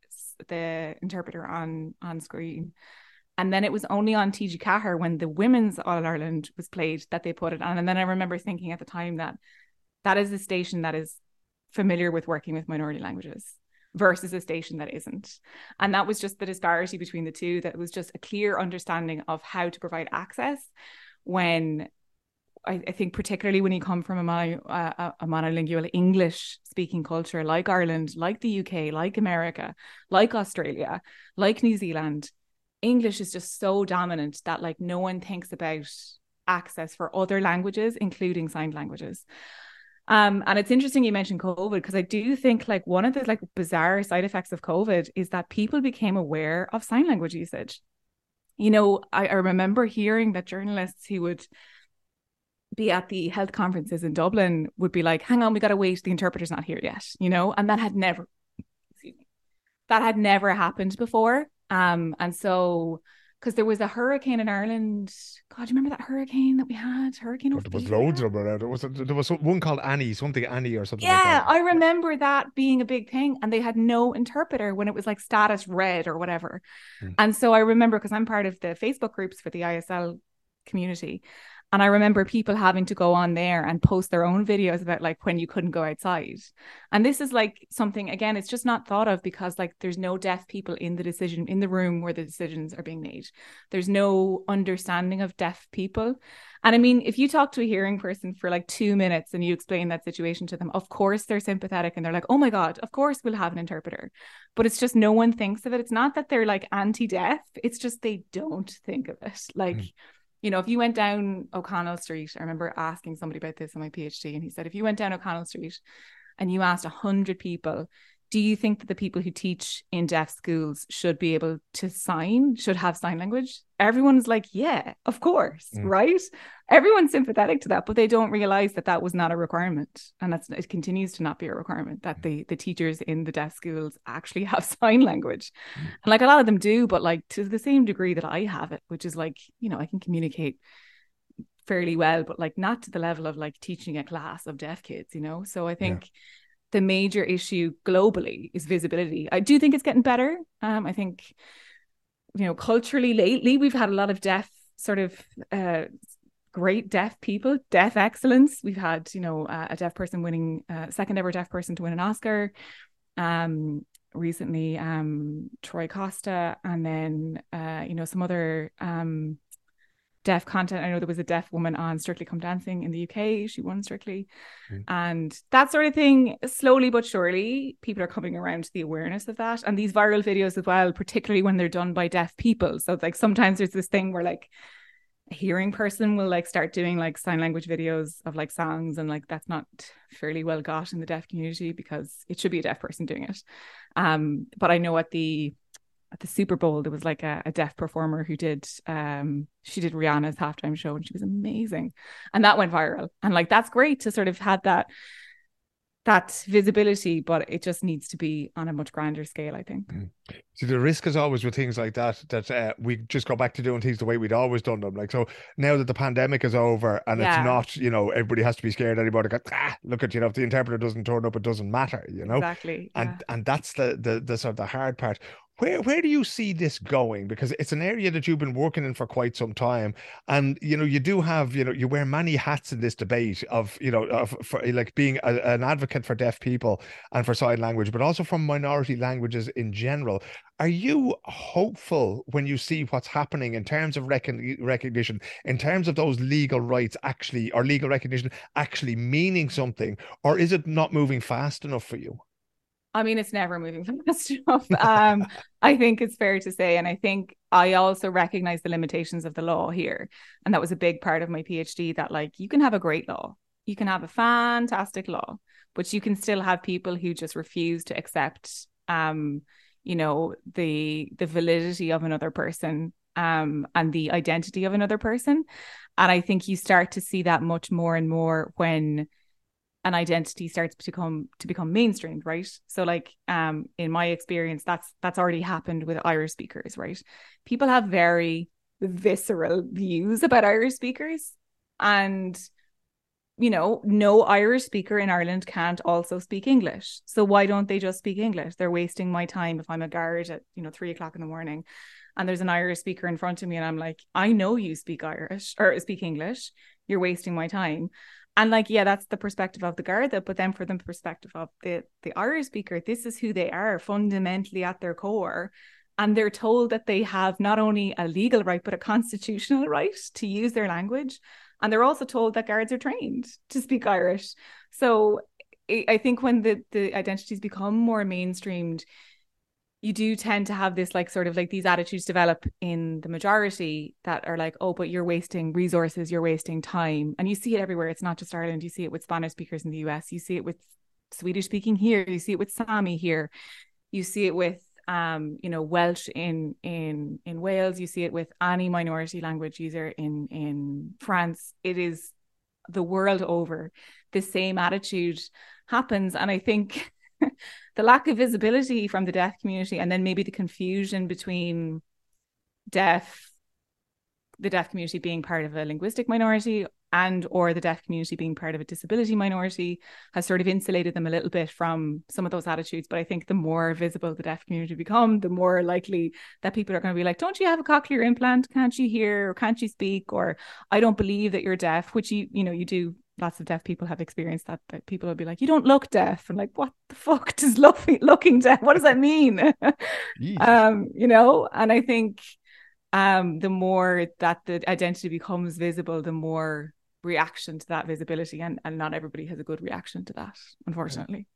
the interpreter on on screen. And then it was only on TG Ceathair when the women's All Ireland was played that they put it on. And then I remember thinking at the time that that is a station that is familiar with working with minority languages versus a station that isn't. And that was just the disparity between the two, that was just a clear understanding of how to provide access when I, I think particularly when you come from a, mono, uh, a monolingual English speaking culture like Ireland, like the UK, like America, like Australia, like New Zealand, English is just so dominant that like no one thinks about access for other languages, including signed languages. Um, and it's interesting you mentioned COVID because I do think like one of the like bizarre side effects of COVID is that people became aware of sign language usage. You know, I, I remember hearing that journalists who would be at the health conferences in Dublin would be like, hang on, we gotta wait, the interpreter's not here yet, you know, and that had never that had never happened before. Um, and so because there was a hurricane in Ireland. God, do you remember that hurricane that we had? Hurricane. there was loads of them. There was there was one called Annie, something Annie or something. Yeah, like I remember that being a big thing, and they had no interpreter when it was like status red or whatever. Hmm. And so I remember because I'm part of the Facebook groups for the ISL community, and I remember people having to go on there and post their own videos about like when you couldn't go outside. And this is like something, again, it's just not thought of because like there's no deaf people in the decision, in the room where the decisions are being made. There's no understanding of deaf people. And I mean, if you talk to a hearing person for like two minutes and you explain that situation to them, of course they're sympathetic and they're like, oh my God, of course we'll have an interpreter. But it's just no one thinks of it. It's not that they're like anti deaf, it's just they don't think of it. Like, mm you know, if you went down O'Connell Street, I remember asking somebody about this in my PhD, and he said, if you went down O'Connell Street and you asked a hundred people, do you think that the people who teach in deaf schools should be able to sign, should have sign language? Everyone's like, yeah, of course, mm. right? Everyone's sympathetic to that, but they don't realize that that was not a requirement, and that's it continues to not be a requirement that mm. the the teachers in the deaf schools actually have sign language, mm. and like a lot of them do, but like to the same degree that I have it, which is like you know I can communicate fairly well, but like not to the level of like teaching a class of deaf kids, you know. So I think. Yeah the major issue globally is visibility. I do think it's getting better. Um, I think, you know, culturally lately we've had a lot of deaf sort of uh, great deaf people, deaf excellence. We've had, you know, uh, a deaf person winning uh, second ever deaf person to win an Oscar. Um, recently, um, Troy Costa, and then uh, you know some other um deaf content. I know there was a deaf woman on Strictly Come Dancing in the UK. She won Strictly. Mm. And that sort of thing, slowly but surely, people are coming around to the awareness of that. And these viral videos as well, particularly when they're done by deaf people. So like sometimes there's this thing where like a hearing person will like start doing like sign language videos of like songs and like that's not fairly well got in the deaf community because it should be a deaf person doing it. Um, but I know at the at the Super Bowl, there was like a, a, deaf performer who did um she did Rihanna's halftime show and she was amazing. And that went viral. And like that's great to sort of have that that visibility, but it just needs to be on a much grander scale, I think. Mm. See, the risk is always with things like that that uh, we just go back to doing things the way we'd always done them. Like so, now that the pandemic is over and yeah. it's not, you know, everybody has to be scared anymore. Go, ah, look at you know, if the interpreter doesn't turn up, it doesn't matter, you know. Exactly. And and that's the the the sort of the hard part. Where where do you see this going? Because it's an area that you've been working in for quite some time, and you know you do have you know you wear many hats in this debate of you know of for like being a, an advocate for deaf people and for sign language, but also for minority languages in general. Are you hopeful when you see what's happening in terms of recognition, in terms of those legal rights actually or legal recognition actually meaning something, or is it not moving fast enough for you? I mean, it's never moving fast enough. Um, I think it's fair to say. And I think I also recognize the limitations of the law here. And that was a big part of my PhD that, like, you can have a great law, you can have a fantastic law, but you can still have people who just refuse to accept, um, you know, the the validity of another person um, and the identity of another person. And I think you start to see that much more and more when an identity starts to come to become mainstreamed right? So like um in my experience that's that's already happened with irish speakers right? People have very visceral views about irish speakers and you know no irish speaker in ireland can't also speak english. So why don't they just speak english? They're wasting my time if i'm a guard at you know three o'clock in the morning and there's an irish speaker in front of me and i'm like i know you speak irish or speak english. You're wasting my time and like yeah that's the perspective of the garda but then for the perspective of the the irish speaker this is who they are fundamentally at their core. And they're told that they have not only a legal right but a constitutional right to use their language. And they're also told that guards are trained to speak irish. So i think when the the identities become more mainstreamed you do tend to have this like sort of like these attitudes develop in the majority that are like oh but you're wasting resources you're wasting time. And you see it everywhere. It's not just ireland. You see it with spanish speakers in the us you see it with swedish speaking here. You see it with sami here. You see it with um you know welsh in in in wales. You see it with any minority language user in in france. It is the world over. The same attitude happens. And i think the lack of visibility from the deaf community and then maybe the confusion between deaf the deaf community being part of a linguistic minority and or the deaf community being part of a disability minority has sort of insulated them a little bit from some of those attitudes. But i think the more visible the deaf community become the more likely that people are going to be like don't you have a cochlear implant? Can't you hear? Or can't you speak? Or i don't believe that you're deaf which you you know you do lots of deaf people have experienced that that people will be like you don't look deaf. And like what the fuck does looking looking deaf what does that mean? Um you know and i think um the more that the identity becomes visible the more reaction to that visibility and and not everybody has a good reaction to that unfortunately.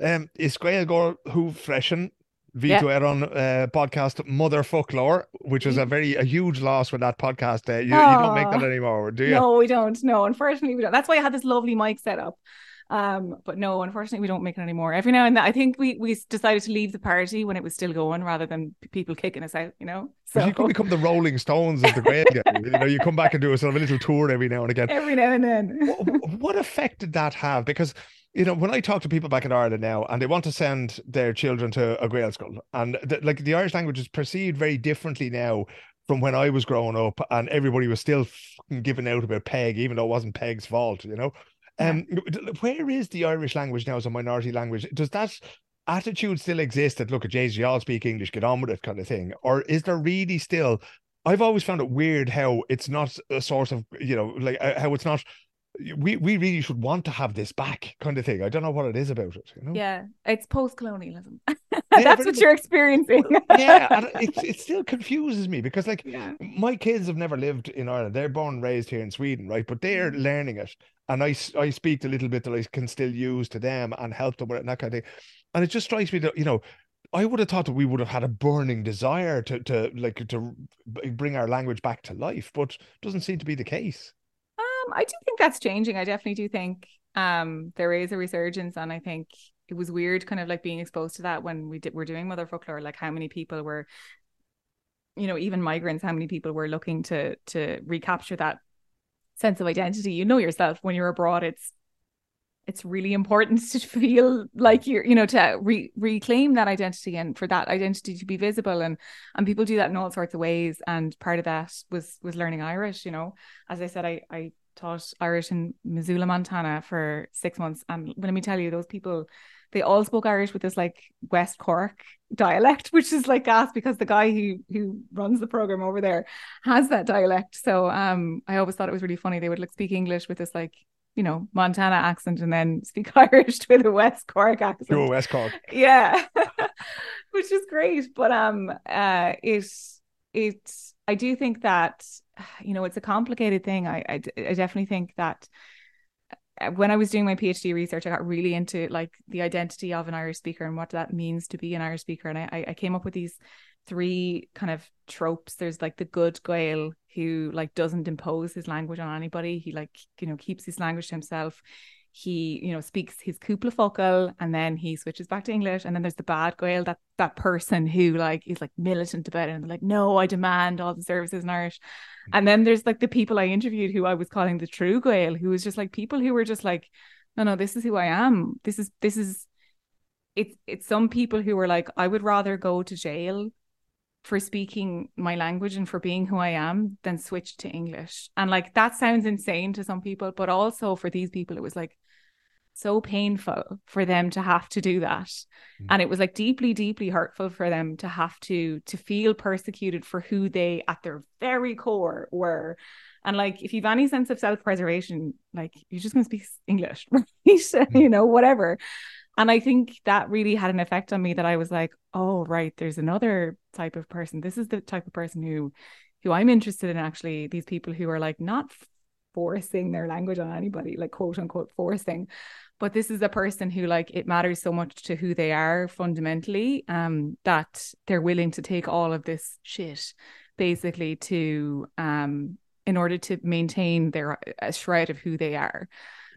Um is Gaeilgeoir who freshen Vito yeah. on uh, podcast Motherfoclóir, which was a very a huge loss for that podcast. Uh, you, you, don't make that anymore, do you? No, we don't. No, unfortunately, we don't. That's why I had this lovely mic set up. Um, but no, unfortunately, we don't make it anymore. Every now and then, I think we we decided to leave the party when it was still going, rather than people kicking us out. You know, so but you could become the Rolling Stones of the grade. you know, you come back and do a sort of a little tour every now and again. Every now and then. what, what effect did that have? Because you know, when I talk to people back in Ireland now and they want to send their children to a Gaelscoil, and the, like the Irish language is perceived very differently now from when I was growing up, and everybody was still giving out about Peig, even though it wasn't Peig's fault, you know. Um, where is the Irish language now as a minority language? Does that attitude still exist that look at Jay, you all speak English, get on with it, kind of thing, or is there really still? I've always found it weird how it's not a source of you know like uh, how it's not we we really should want to have this back kind of thing. I don't know what it is about it you know? Yeah it's post-colonialism. That's what you're experiencing. Yeah it, it still confuses me because like yeah. my kids have never lived in ireland. They're born and raised here in sweden right? But they're mm-hmm. learning it and i i speak the little bit that i can still use to them and help them with it and that kind of thing. And it just strikes me that you know I would have thought that we would have had a burning desire to to like to bring our language back to life, but doesn't seem to be the case. Um, I do think that's changing. I definitely do think um there is a resurgence, and I think it was weird kind of like being exposed to that when we did we're doing Motherfoclóir like how many people were you know even migrants how many people were looking to to recapture that sense of identity. You know yourself when you're abroad it's it's really important to feel like you're you know to re- reclaim that identity and for that identity to be visible. And and people do that in all sorts of ways. And part of that was was learning irish you know. As i said i i taught irish in missoula montana for six months and let me tell you those people they all spoke irish with this like west cork dialect which is like gas because the guy who who runs the program over there has that dialect so um i always thought it was really funny they would like speak english with this like you know, Montana accent and then speak Irish with a West Cork accent. Pure West Cork. Yeah. Which is great. But um uh it it I do think that you know it's a complicated thing. I I, I definitely think that uh, when I was doing my PhD research, I got really into like the identity of an Irish speaker and what that means to be an Irish speaker. And I, I came up with these three kind of tropes. There's like the good Gael who like doesn't impose his language on anybody. He like, you know, keeps his language to himself. He, you know, speaks his cúpla focal and then he switches back to English. And then there's the bad Gael, that that person who like is like militant about it and they're like, no, I demand all the services in Irish. Mm-hmm. And then there's like the people I interviewed who I was calling the true Gael, who was just like people who were just like, no, no, this is who I am. This is this is it's it's some people who were like, I would rather go to jail for speaking my language and for being who I am than switch to English. And like that sounds insane to some people, but also for these people, it was like so painful for them to have to do that. Mm. And it was like deeply, deeply hurtful for them to have to to feel persecuted for who they at their very core were. And like if you've any sense of self-preservation, like you're just gonna speak English, right? Mm. you know, whatever. And I think that really had an effect on me that I was like, oh, right, there's another type of person. This is the type of person who who I'm interested in actually, these people who are like not forcing their language on anybody, like quote unquote forcing. But this is a person who like it matters so much to who they are fundamentally, um, that they're willing to take all of this shit basically to um in order to maintain their a shred of who they are.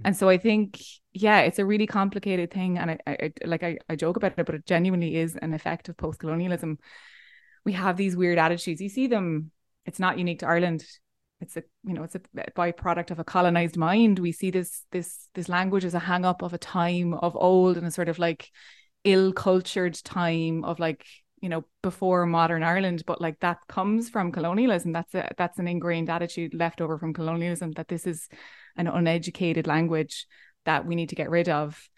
And so I think, yeah, it's a really complicated thing. And I, I like I, I joke about it, but it genuinely is an effect of post colonialism. We have these weird attitudes. You see them, it's not unique to Ireland. It's a you know, it's a byproduct of a colonized mind. We see this this this language as a hang up of a time of old and a sort of like ill cultured time of like you know before modern Ireland but like that comes from colonialism that's a that's an ingrained attitude left over from colonialism that this is an uneducated language that we need to get rid of.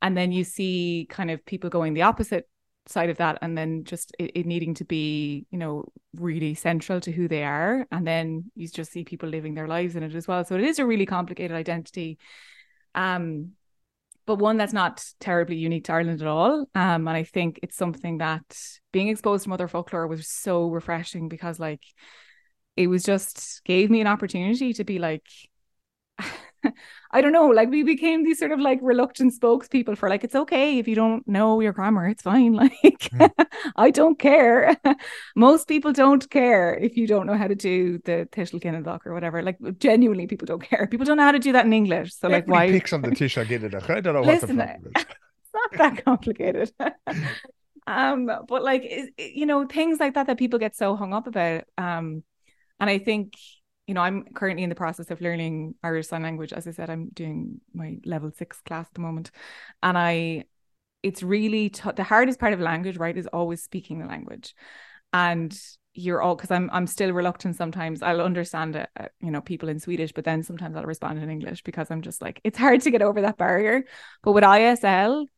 And then you see kind of people going the opposite side of that and then just it, it, needing to be you know really central to who they are. And then you just see people living their lives in it as well. So it is a really complicated identity um but one that's not terribly unique to Ireland at all. Um, and I think it's something that being exposed to Motherfoclóir was so refreshing because like it was just gave me an opportunity to be like I don't know, like we became these sort of like reluctant spokespeople for like it's okay if you don't know your grammar, it's fine. Like mm. I don't care. Most people don't care if you don't know how to do the Tuiseal Ginideach or whatever. Like genuinely, people don't care. People don't know how to do that in English. So like why picks on the Tuiseal Ginideach? I don't know Listen, what the problem is. It's not that complicated. um, but like you know, things like that that people get so hung up about. Um, and I think you know, I'm currently in the process of learning Irish Sign Language. As I said, I'm doing my level six class at the moment. And I, it's really, t- the hardest part of language, right, is always speaking the language. And you're all, because I'm, I'm still reluctant sometimes. I'll understand uh, you know, people in Swedish, but then sometimes I'll respond in English because I'm just like, it's hard to get over that barrier. But with ISL,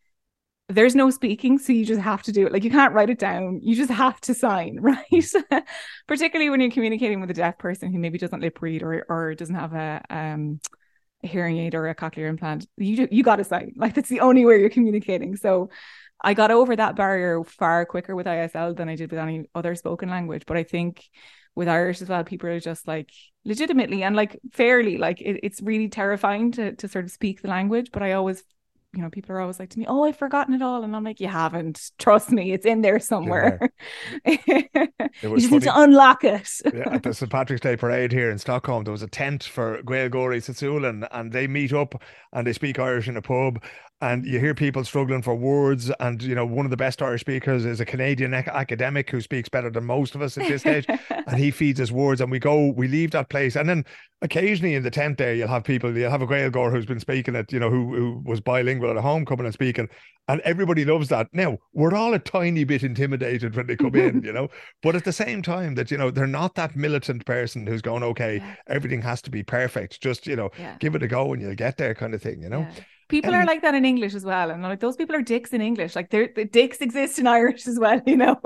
there's no speaking so you just have to do it. Like you can't write it down. You just have to sign right? Particularly when you're communicating with a deaf person who maybe doesn't lip read or or doesn't have a um a hearing aid or a cochlear implant you you got to sign. Like that's the only way you're communicating. So I got over that barrier far quicker with ISL than I did with any other spoken language. But I think with Irish as well people are just like legitimately and like fairly like it, it's really terrifying to to sort of speak the language. But I always you know, people are always like to me, "Oh, I've forgotten it all," and I'm like, "You haven't. Trust me, it's in there somewhere. You just funny. need to unlock it." yeah, at the St Patrick's Day parade here in Stockholm, there was a tent for Gaeilgeoirí Sasúlan, and they meet up and they speak Irish in a pub, and you hear people struggling for words and you know one of the best irish speakers is a canadian academic who speaks better than most of us at this stage and he feeds us words and we go we leave that place and then occasionally in the tent there you'll have people you'll have a Gaeilgeoir who's been speaking it you know who, who was bilingual at home coming and speaking and everybody loves that now we're all a tiny bit intimidated when they come in you know but at the same time that you know they're not that militant person who's going okay yeah. everything has to be perfect just you know yeah. give it a go and you'll get there kind of thing you know yeah. People are like that in English as well, and like those people are dicks in English. Like they're the dicks exist in Irish as well, you know.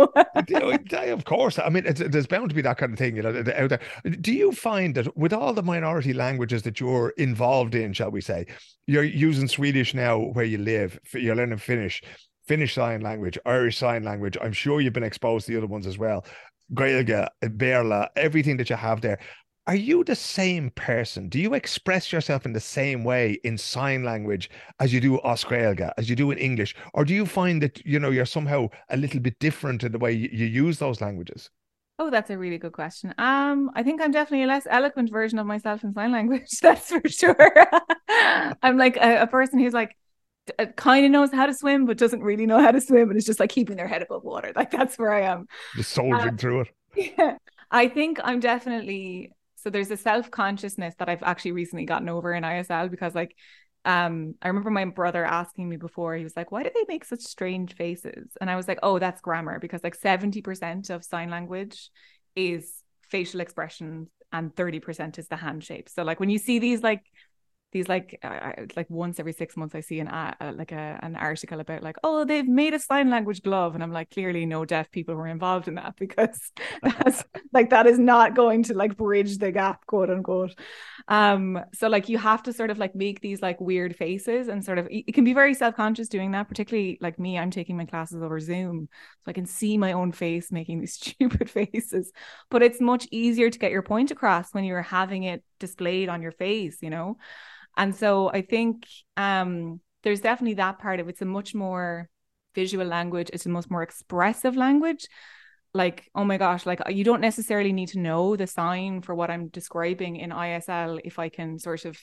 of course, I mean, there's bound to be that kind of thing, you know, out there. Do you find that with all the minority languages that you're involved in, shall we say, you're using Swedish now where you live, you're learning Finnish, Finnish sign language, Irish sign language. I'm sure you've been exposed to the other ones as well. Gaeilge, uh, Berla, everything that you have there are you the same person? Do you express yourself in the same way in sign language as you do as Gaeilge, as you do in English? Or do you find that, you know, you're somehow a little bit different in the way you, use those languages? Oh, that's a really good question. Um, I think I'm definitely a less eloquent version of myself in sign language. That's for sure. I'm like a, a, person who's like uh, kind of knows how to swim, but doesn't really know how to swim, and is just like keeping their head above water. Like that's where I am. Just soldiering um, through it. Yeah, I think I'm definitely so there's a self consciousness that I've actually recently gotten over in ISL because like um I remember my brother asking me before he was like why do they make such strange faces? And I was like oh that's grammar because like 70% of sign language is facial expressions and 30% is the hand shape. So like when you see these like these like uh, like once every six months I see an uh, like a, an article about like oh they've made a sign language glove and I'm like clearly no deaf people were involved in that because that's like that is not going to like bridge the gap quote unquote. Um so like you have to sort of like make these like weird faces and sort of it can be very self-conscious doing that particularly like me I'm taking my classes over Zoom so I can see my own face making these stupid faces. But it's much easier to get your point across when you're having it displayed on your face you know and so I think um, there's definitely that part of. It's a much more visual language, it's a much more expressive language. Like, oh my gosh, like you don't necessarily need to know the sign for what I'm describing in ISL if I can sort of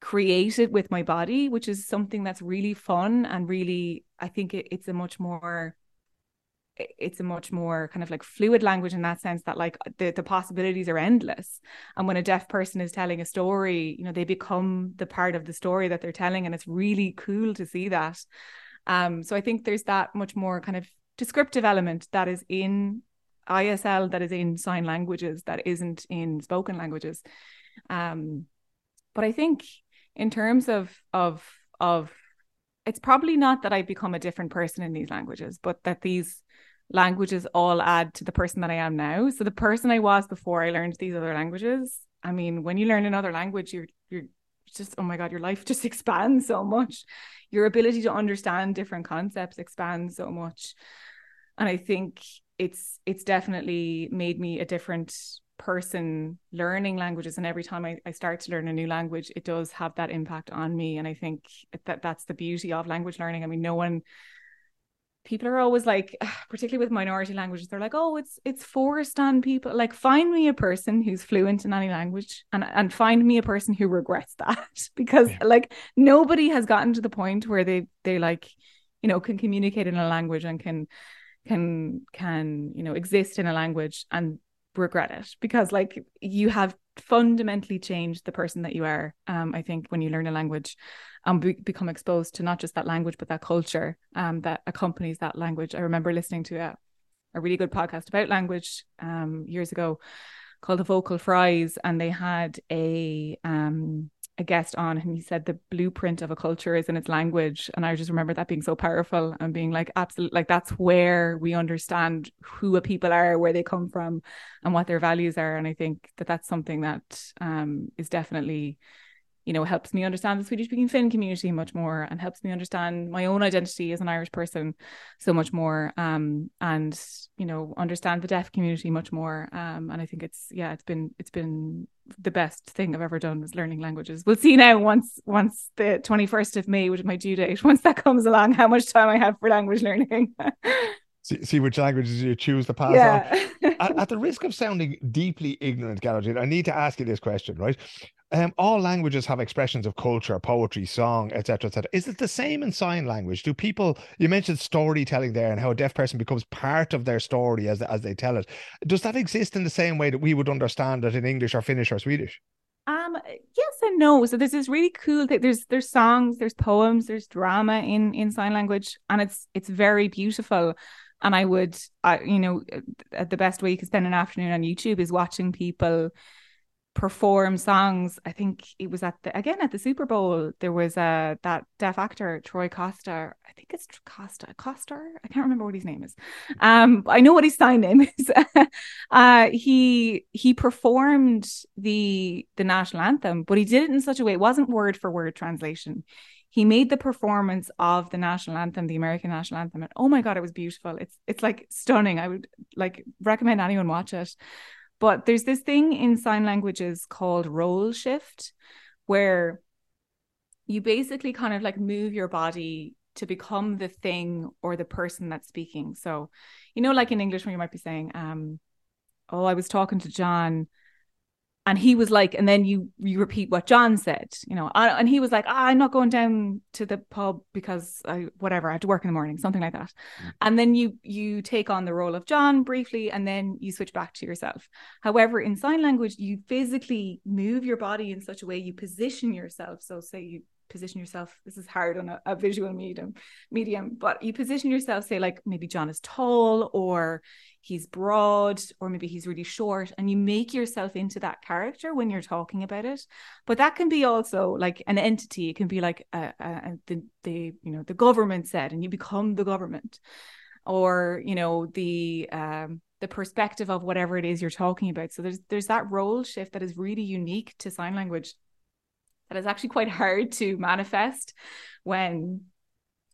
create it with my body, which is something that's really fun and really, I think it, it's a much more it's a much more kind of like fluid language in that sense that like the, the possibilities are endless. And when a deaf person is telling a story you know they become the part of the story that they're telling and it's really cool to see that. Um so i think there's that much more kind of descriptive element that is in isl that is in sign languages that isn't in spoken languages. Um but i think in terms of of of it's probably not that I become a different person in these languages, but that these languages all add to the person that I am now. So the person I was before I learned these other languages, I mean, when you learn another language, you're you're just oh my god, your life just expands so much. Your ability to understand different concepts expands so much. And I think it's it's definitely made me a different person learning languages and every time I, I start to learn a new language it does have that impact on me and i think that that's the beauty of language learning i mean no one people are always like particularly with minority languages they're like oh it's it's forced on people like find me a person who's fluent in any language and and find me a person who regrets that because yeah. like nobody has gotten to the point where they they like you know can communicate in a language and can can can you know exist in a language and regret it because like you have fundamentally changed the person that you are um i think when you learn a language and be- become exposed to not just that language but that culture um that accompanies that language. I remember listening to a, a really good podcast about language um years ago called the vocal fries and they had a um a guest on and he said the blueprint of a culture is in its language. And i just remember that being so powerful and being like absolutely like that's where we understand who a people are where they come from and what their values are. And i think that that's something that um, is definitely you know, helps me understand the Swedish speaking Finn community much more and helps me understand my own identity as an Irish person so much more. Um, and, you know, understand the deaf community much more. Um, and I think it's, yeah, it's been, it's been the best thing I've ever done was learning languages. We'll see now once, once the 21st of May, which is my due date, once that comes along, how much time I have for language learning. see, see which languages you choose to pass yeah. on. at, at, the risk of sounding deeply ignorant, Gearóidín, I need to ask you this question, right? Um, all languages have expressions of culture, poetry, song, etc., etc. Is it the same in sign language? Do people? You mentioned storytelling there, and how a deaf person becomes part of their story as as they tell it. Does that exist in the same way that we would understand it in English or Finnish or Swedish? Um, yes and no. So there's this really cool thing. There's there's songs, there's poems, there's drama in in sign language, and it's it's very beautiful. And I would, I you know, the best way you can spend an afternoon on YouTube is watching people perform songs. I think it was at the again at the Super Bowl. There was uh, that deaf actor Troy Costa. I think it's Costa Costa. I can't remember what his name is. Um, I know what his sign name is. uh, he he performed the the national anthem, but he did it in such a way it wasn't word for word translation. He made the performance of the national anthem, the American national anthem, and oh my god, it was beautiful. It's it's like stunning. I would like recommend anyone watch it. But there's this thing in sign languages called role shift, where you basically kind of like move your body to become the thing or the person that's speaking. So, you know, like in English, when you might be saying, um, oh, I was talking to John and he was like and then you you repeat what john said you know and he was like oh, i'm not going down to the pub because i whatever i have to work in the morning something like that. Mm. and then you you take on the role of john briefly and then you switch back to yourself. However in sign language you physically move your body in such a way you position yourself. So say you position yourself this is hard on a, a, visual medium medium but you position yourself say like maybe john is tall or he's broad or maybe he's really short and you make yourself into that character when you're talking about it. But that can be also like an entity. It can be like the, the you know the government said and you become the government. Or you know the um the perspective of whatever it is you're talking about. So there's there's that role shift that is really unique to sign language that is actually quite hard to manifest when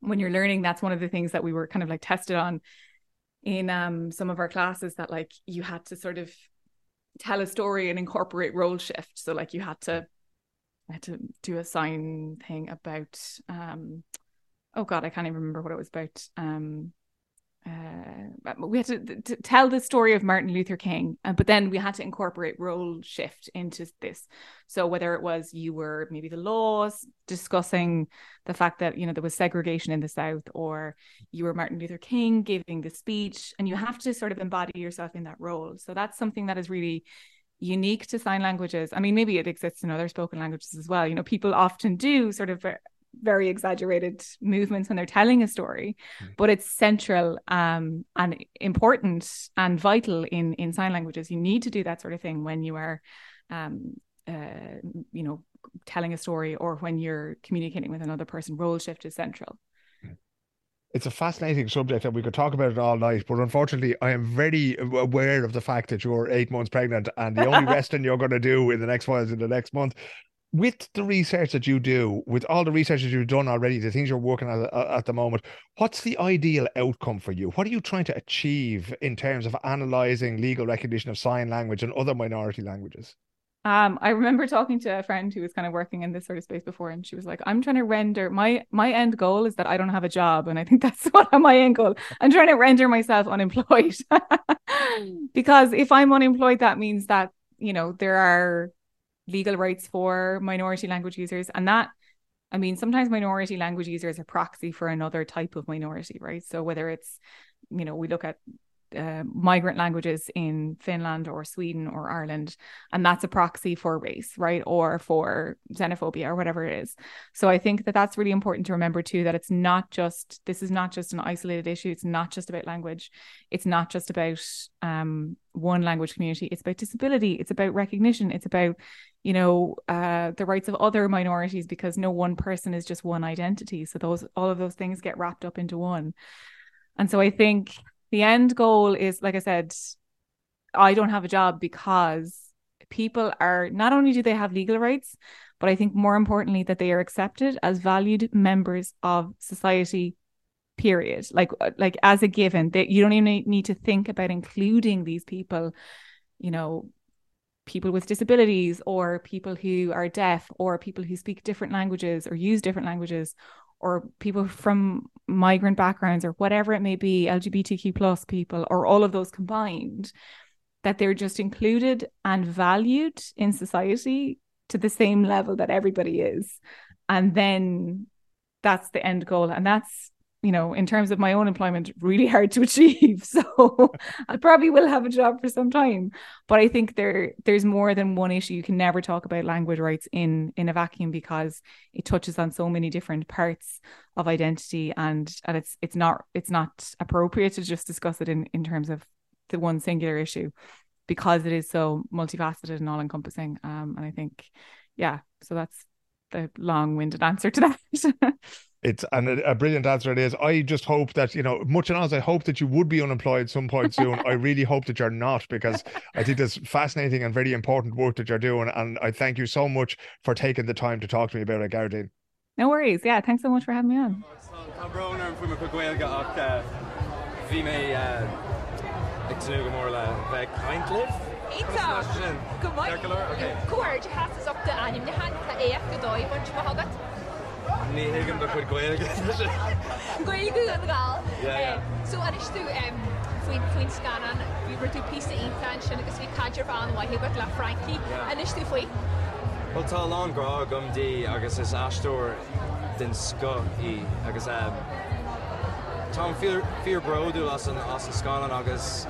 when you're learning. That's one of the things that we were kind of like tested on in um some of our classes that like you had to sort of tell a story and incorporate role shift. So like you had to I had to do a sign thing about um oh god, I can't even remember what it was about. Um uh, we had to, to, tell the story of Martin Luther King, uh, but then we had to incorporate role shift into this. So whether it was you were maybe the laws discussing the fact that you know there was segregation in the South, or you were Martin Luther King giving the speech, and you have to sort of embody yourself in that role. So that's something that is really unique to sign languages. I mean, maybe it exists in other spoken languages as well. You know, people often do sort of very exaggerated movements when they're telling a story mm. but it's central um, and important and vital in in sign languages. You need to do that sort of thing when you are um, uh, you know telling a story or when you're communicating with another person. Role shift is central. It's a fascinating subject and we could talk about it all night but unfortunately i am very aware of the fact that you're eight months pregnant and the only resting you're going to do in the next while is in the next month with the research that you do, with all the research that you've done already, the things you're working at at the moment, what's the ideal outcome for you? What are you trying to achieve in terms of analyzing legal recognition of sign language and other minority languages? Um, I remember talking to a friend who was kind of working in this sort of space before, and she was like, "I'm trying to render my my end goal is that I don't have a job, and I think that's what my end goal. I'm trying to render myself unemployed because if I'm unemployed, that means that you know there are legal rights for minority language users. And that, I mean, sometimes minority language users are proxy for another type of minority, right? So whether it's, you know, we look at uh, migrant languages in Finland or Sweden or Ireland, and that's a proxy for race, right? Or for xenophobia or whatever it is. So I think that that's really important to remember too that it's not just this is not just an isolated issue. It's not just about language. It's not just about um, one language community. It's about disability. It's about recognition. It's about you know uh, the rights of other minorities because no one person is just one identity. So those all of those things get wrapped up into one. And so I think the end goal is like i said i don't have a job because people are not only do they have legal rights but I think more importantly that they are accepted as valued members of society period like uh, like as a given that you don't even need to think about including these people you know people with disabilities or people who are deaf or people who speak different languages or use different languages or people from migrant backgrounds or whatever it may be lgbtq plus people or all of those combined that they're just included and valued in society to the same level that everybody is. And then that's the end goal. And that's you know, in terms of my own employment, really hard to achieve. So I probably will have a job for some time. But I think there there's more than one issue. You can never talk about language rights in in a vacuum because it touches on so many different parts of identity and and it's it's not it's not appropriate to just discuss it in, in terms of the one singular issue because it is so multifaceted and all encompassing. Um and I think yeah, so that's the long-winded answer to that. it's and a, a, brilliant answer it is. I just hope that you know, much and as I hope that you would be unemployed some point soon. I really hope that you're not because I think it's fascinating and very important work that you're doing. And I thank you so much for taking the time to talk to me about it, Gearóidín. No worries. Yeah, thanks so much for having me on. Ita cuair hasachta anim na han éach go dóid bhaint hagad? Ní higann do chud goil Goil go an gáil Sú anistú faoin faoin scanan bhígur tú pí intain sin agus bhí cadidir an waithigad le Franki anistú faoi. Well tá lárá gomdí agus is asúir den sco í agus Tá fear broú as an as an scalan agus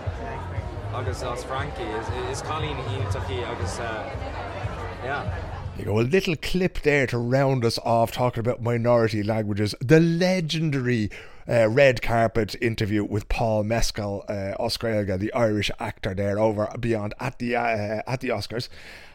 agus as Frankie. Is is Colleen iontaí agus uh, yeah. You go a little clip there to round us off talking about minority languages. The legendary uh, red carpet interview with Paul Mescal, uh, Oscar the Irish actor there over beyond at the uh, at the Oscars.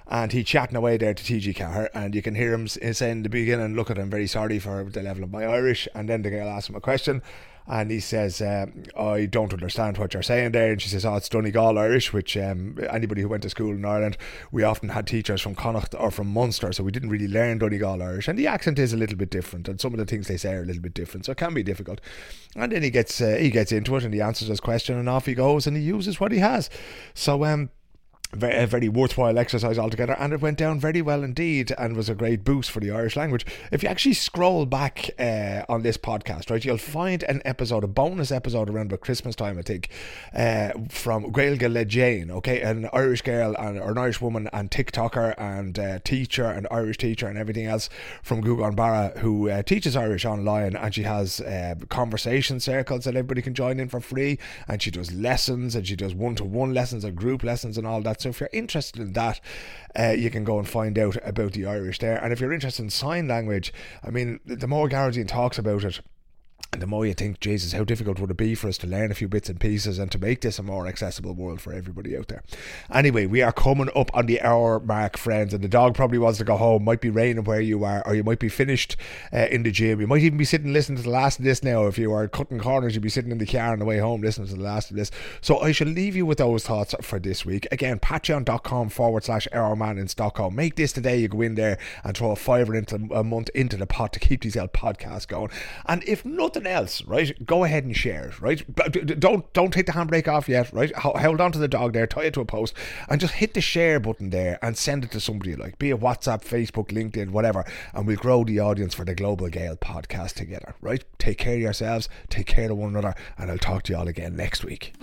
And he chatting away there to TG Ceathair, and you can hear him saying in the beginning, "Look at him, very sorry for the level of my Irish." And then the girl asks him a question, and he says, um, I don't understand what you're saying there. And she says, Oh, it's Donegal Irish, which um, anybody who went to school in Ireland, we often had teachers from Connacht or from Munster, so we didn't really learn Donegal Irish. And the accent is a little bit different, and some of the things they say are a little bit different, so it can be difficult. And then he gets uh, he gets into it and he answers his question, and off he goes, and he uses what he has. So, um, a very worthwhile exercise altogether, and it went down very well indeed, and was a great boost for the Irish language. If you actually scroll back uh, on this podcast, right, you'll find an episode, a bonus episode around about Christmas time, I think, uh, from Gailga Le Jane, okay, an Irish girl and or an Irish woman and TikToker and uh, teacher and Irish teacher and everything else from Gouganebarra who uh, teaches Irish online, and she has uh, conversation circles that everybody can join in for free, and she does lessons and she does one to one lessons and group lessons and all that so if you're interested in that, uh, you can go and find out about the Irish there. And if you're interested in sign language, I mean, the more Gearóidín talks about it, and the more you think, Jesus, how difficult would it be for us to learn a few bits and pieces and to make this a more accessible world for everybody out there? Anyway, we are coming up on the hour mark, friends, and the dog probably wants to go home. Might be raining where you are, or you might be finished uh, in the gym. You might even be sitting listening to the last of this now. If you are cutting corners, you'd be sitting in the car on the way home listening to the last of this. So I shall leave you with those thoughts for this week. Again, patreon.com forward slash man in Stockholm. Make this today. You go in there and throw a fiver into a month into the pot to keep these out podcasts going. And if nothing nothing else, right, go ahead and share it, right? But don't don't take the handbrake off yet, right? Hold on to the dog there, tie it to a post, and just hit the share button there and send it to somebody you like, be it WhatsApp, Facebook, LinkedIn, whatever, and we'll grow the audience for the Global Gael podcast together, right? Take care of yourselves, take care of one another, and I'll talk to you all again next week.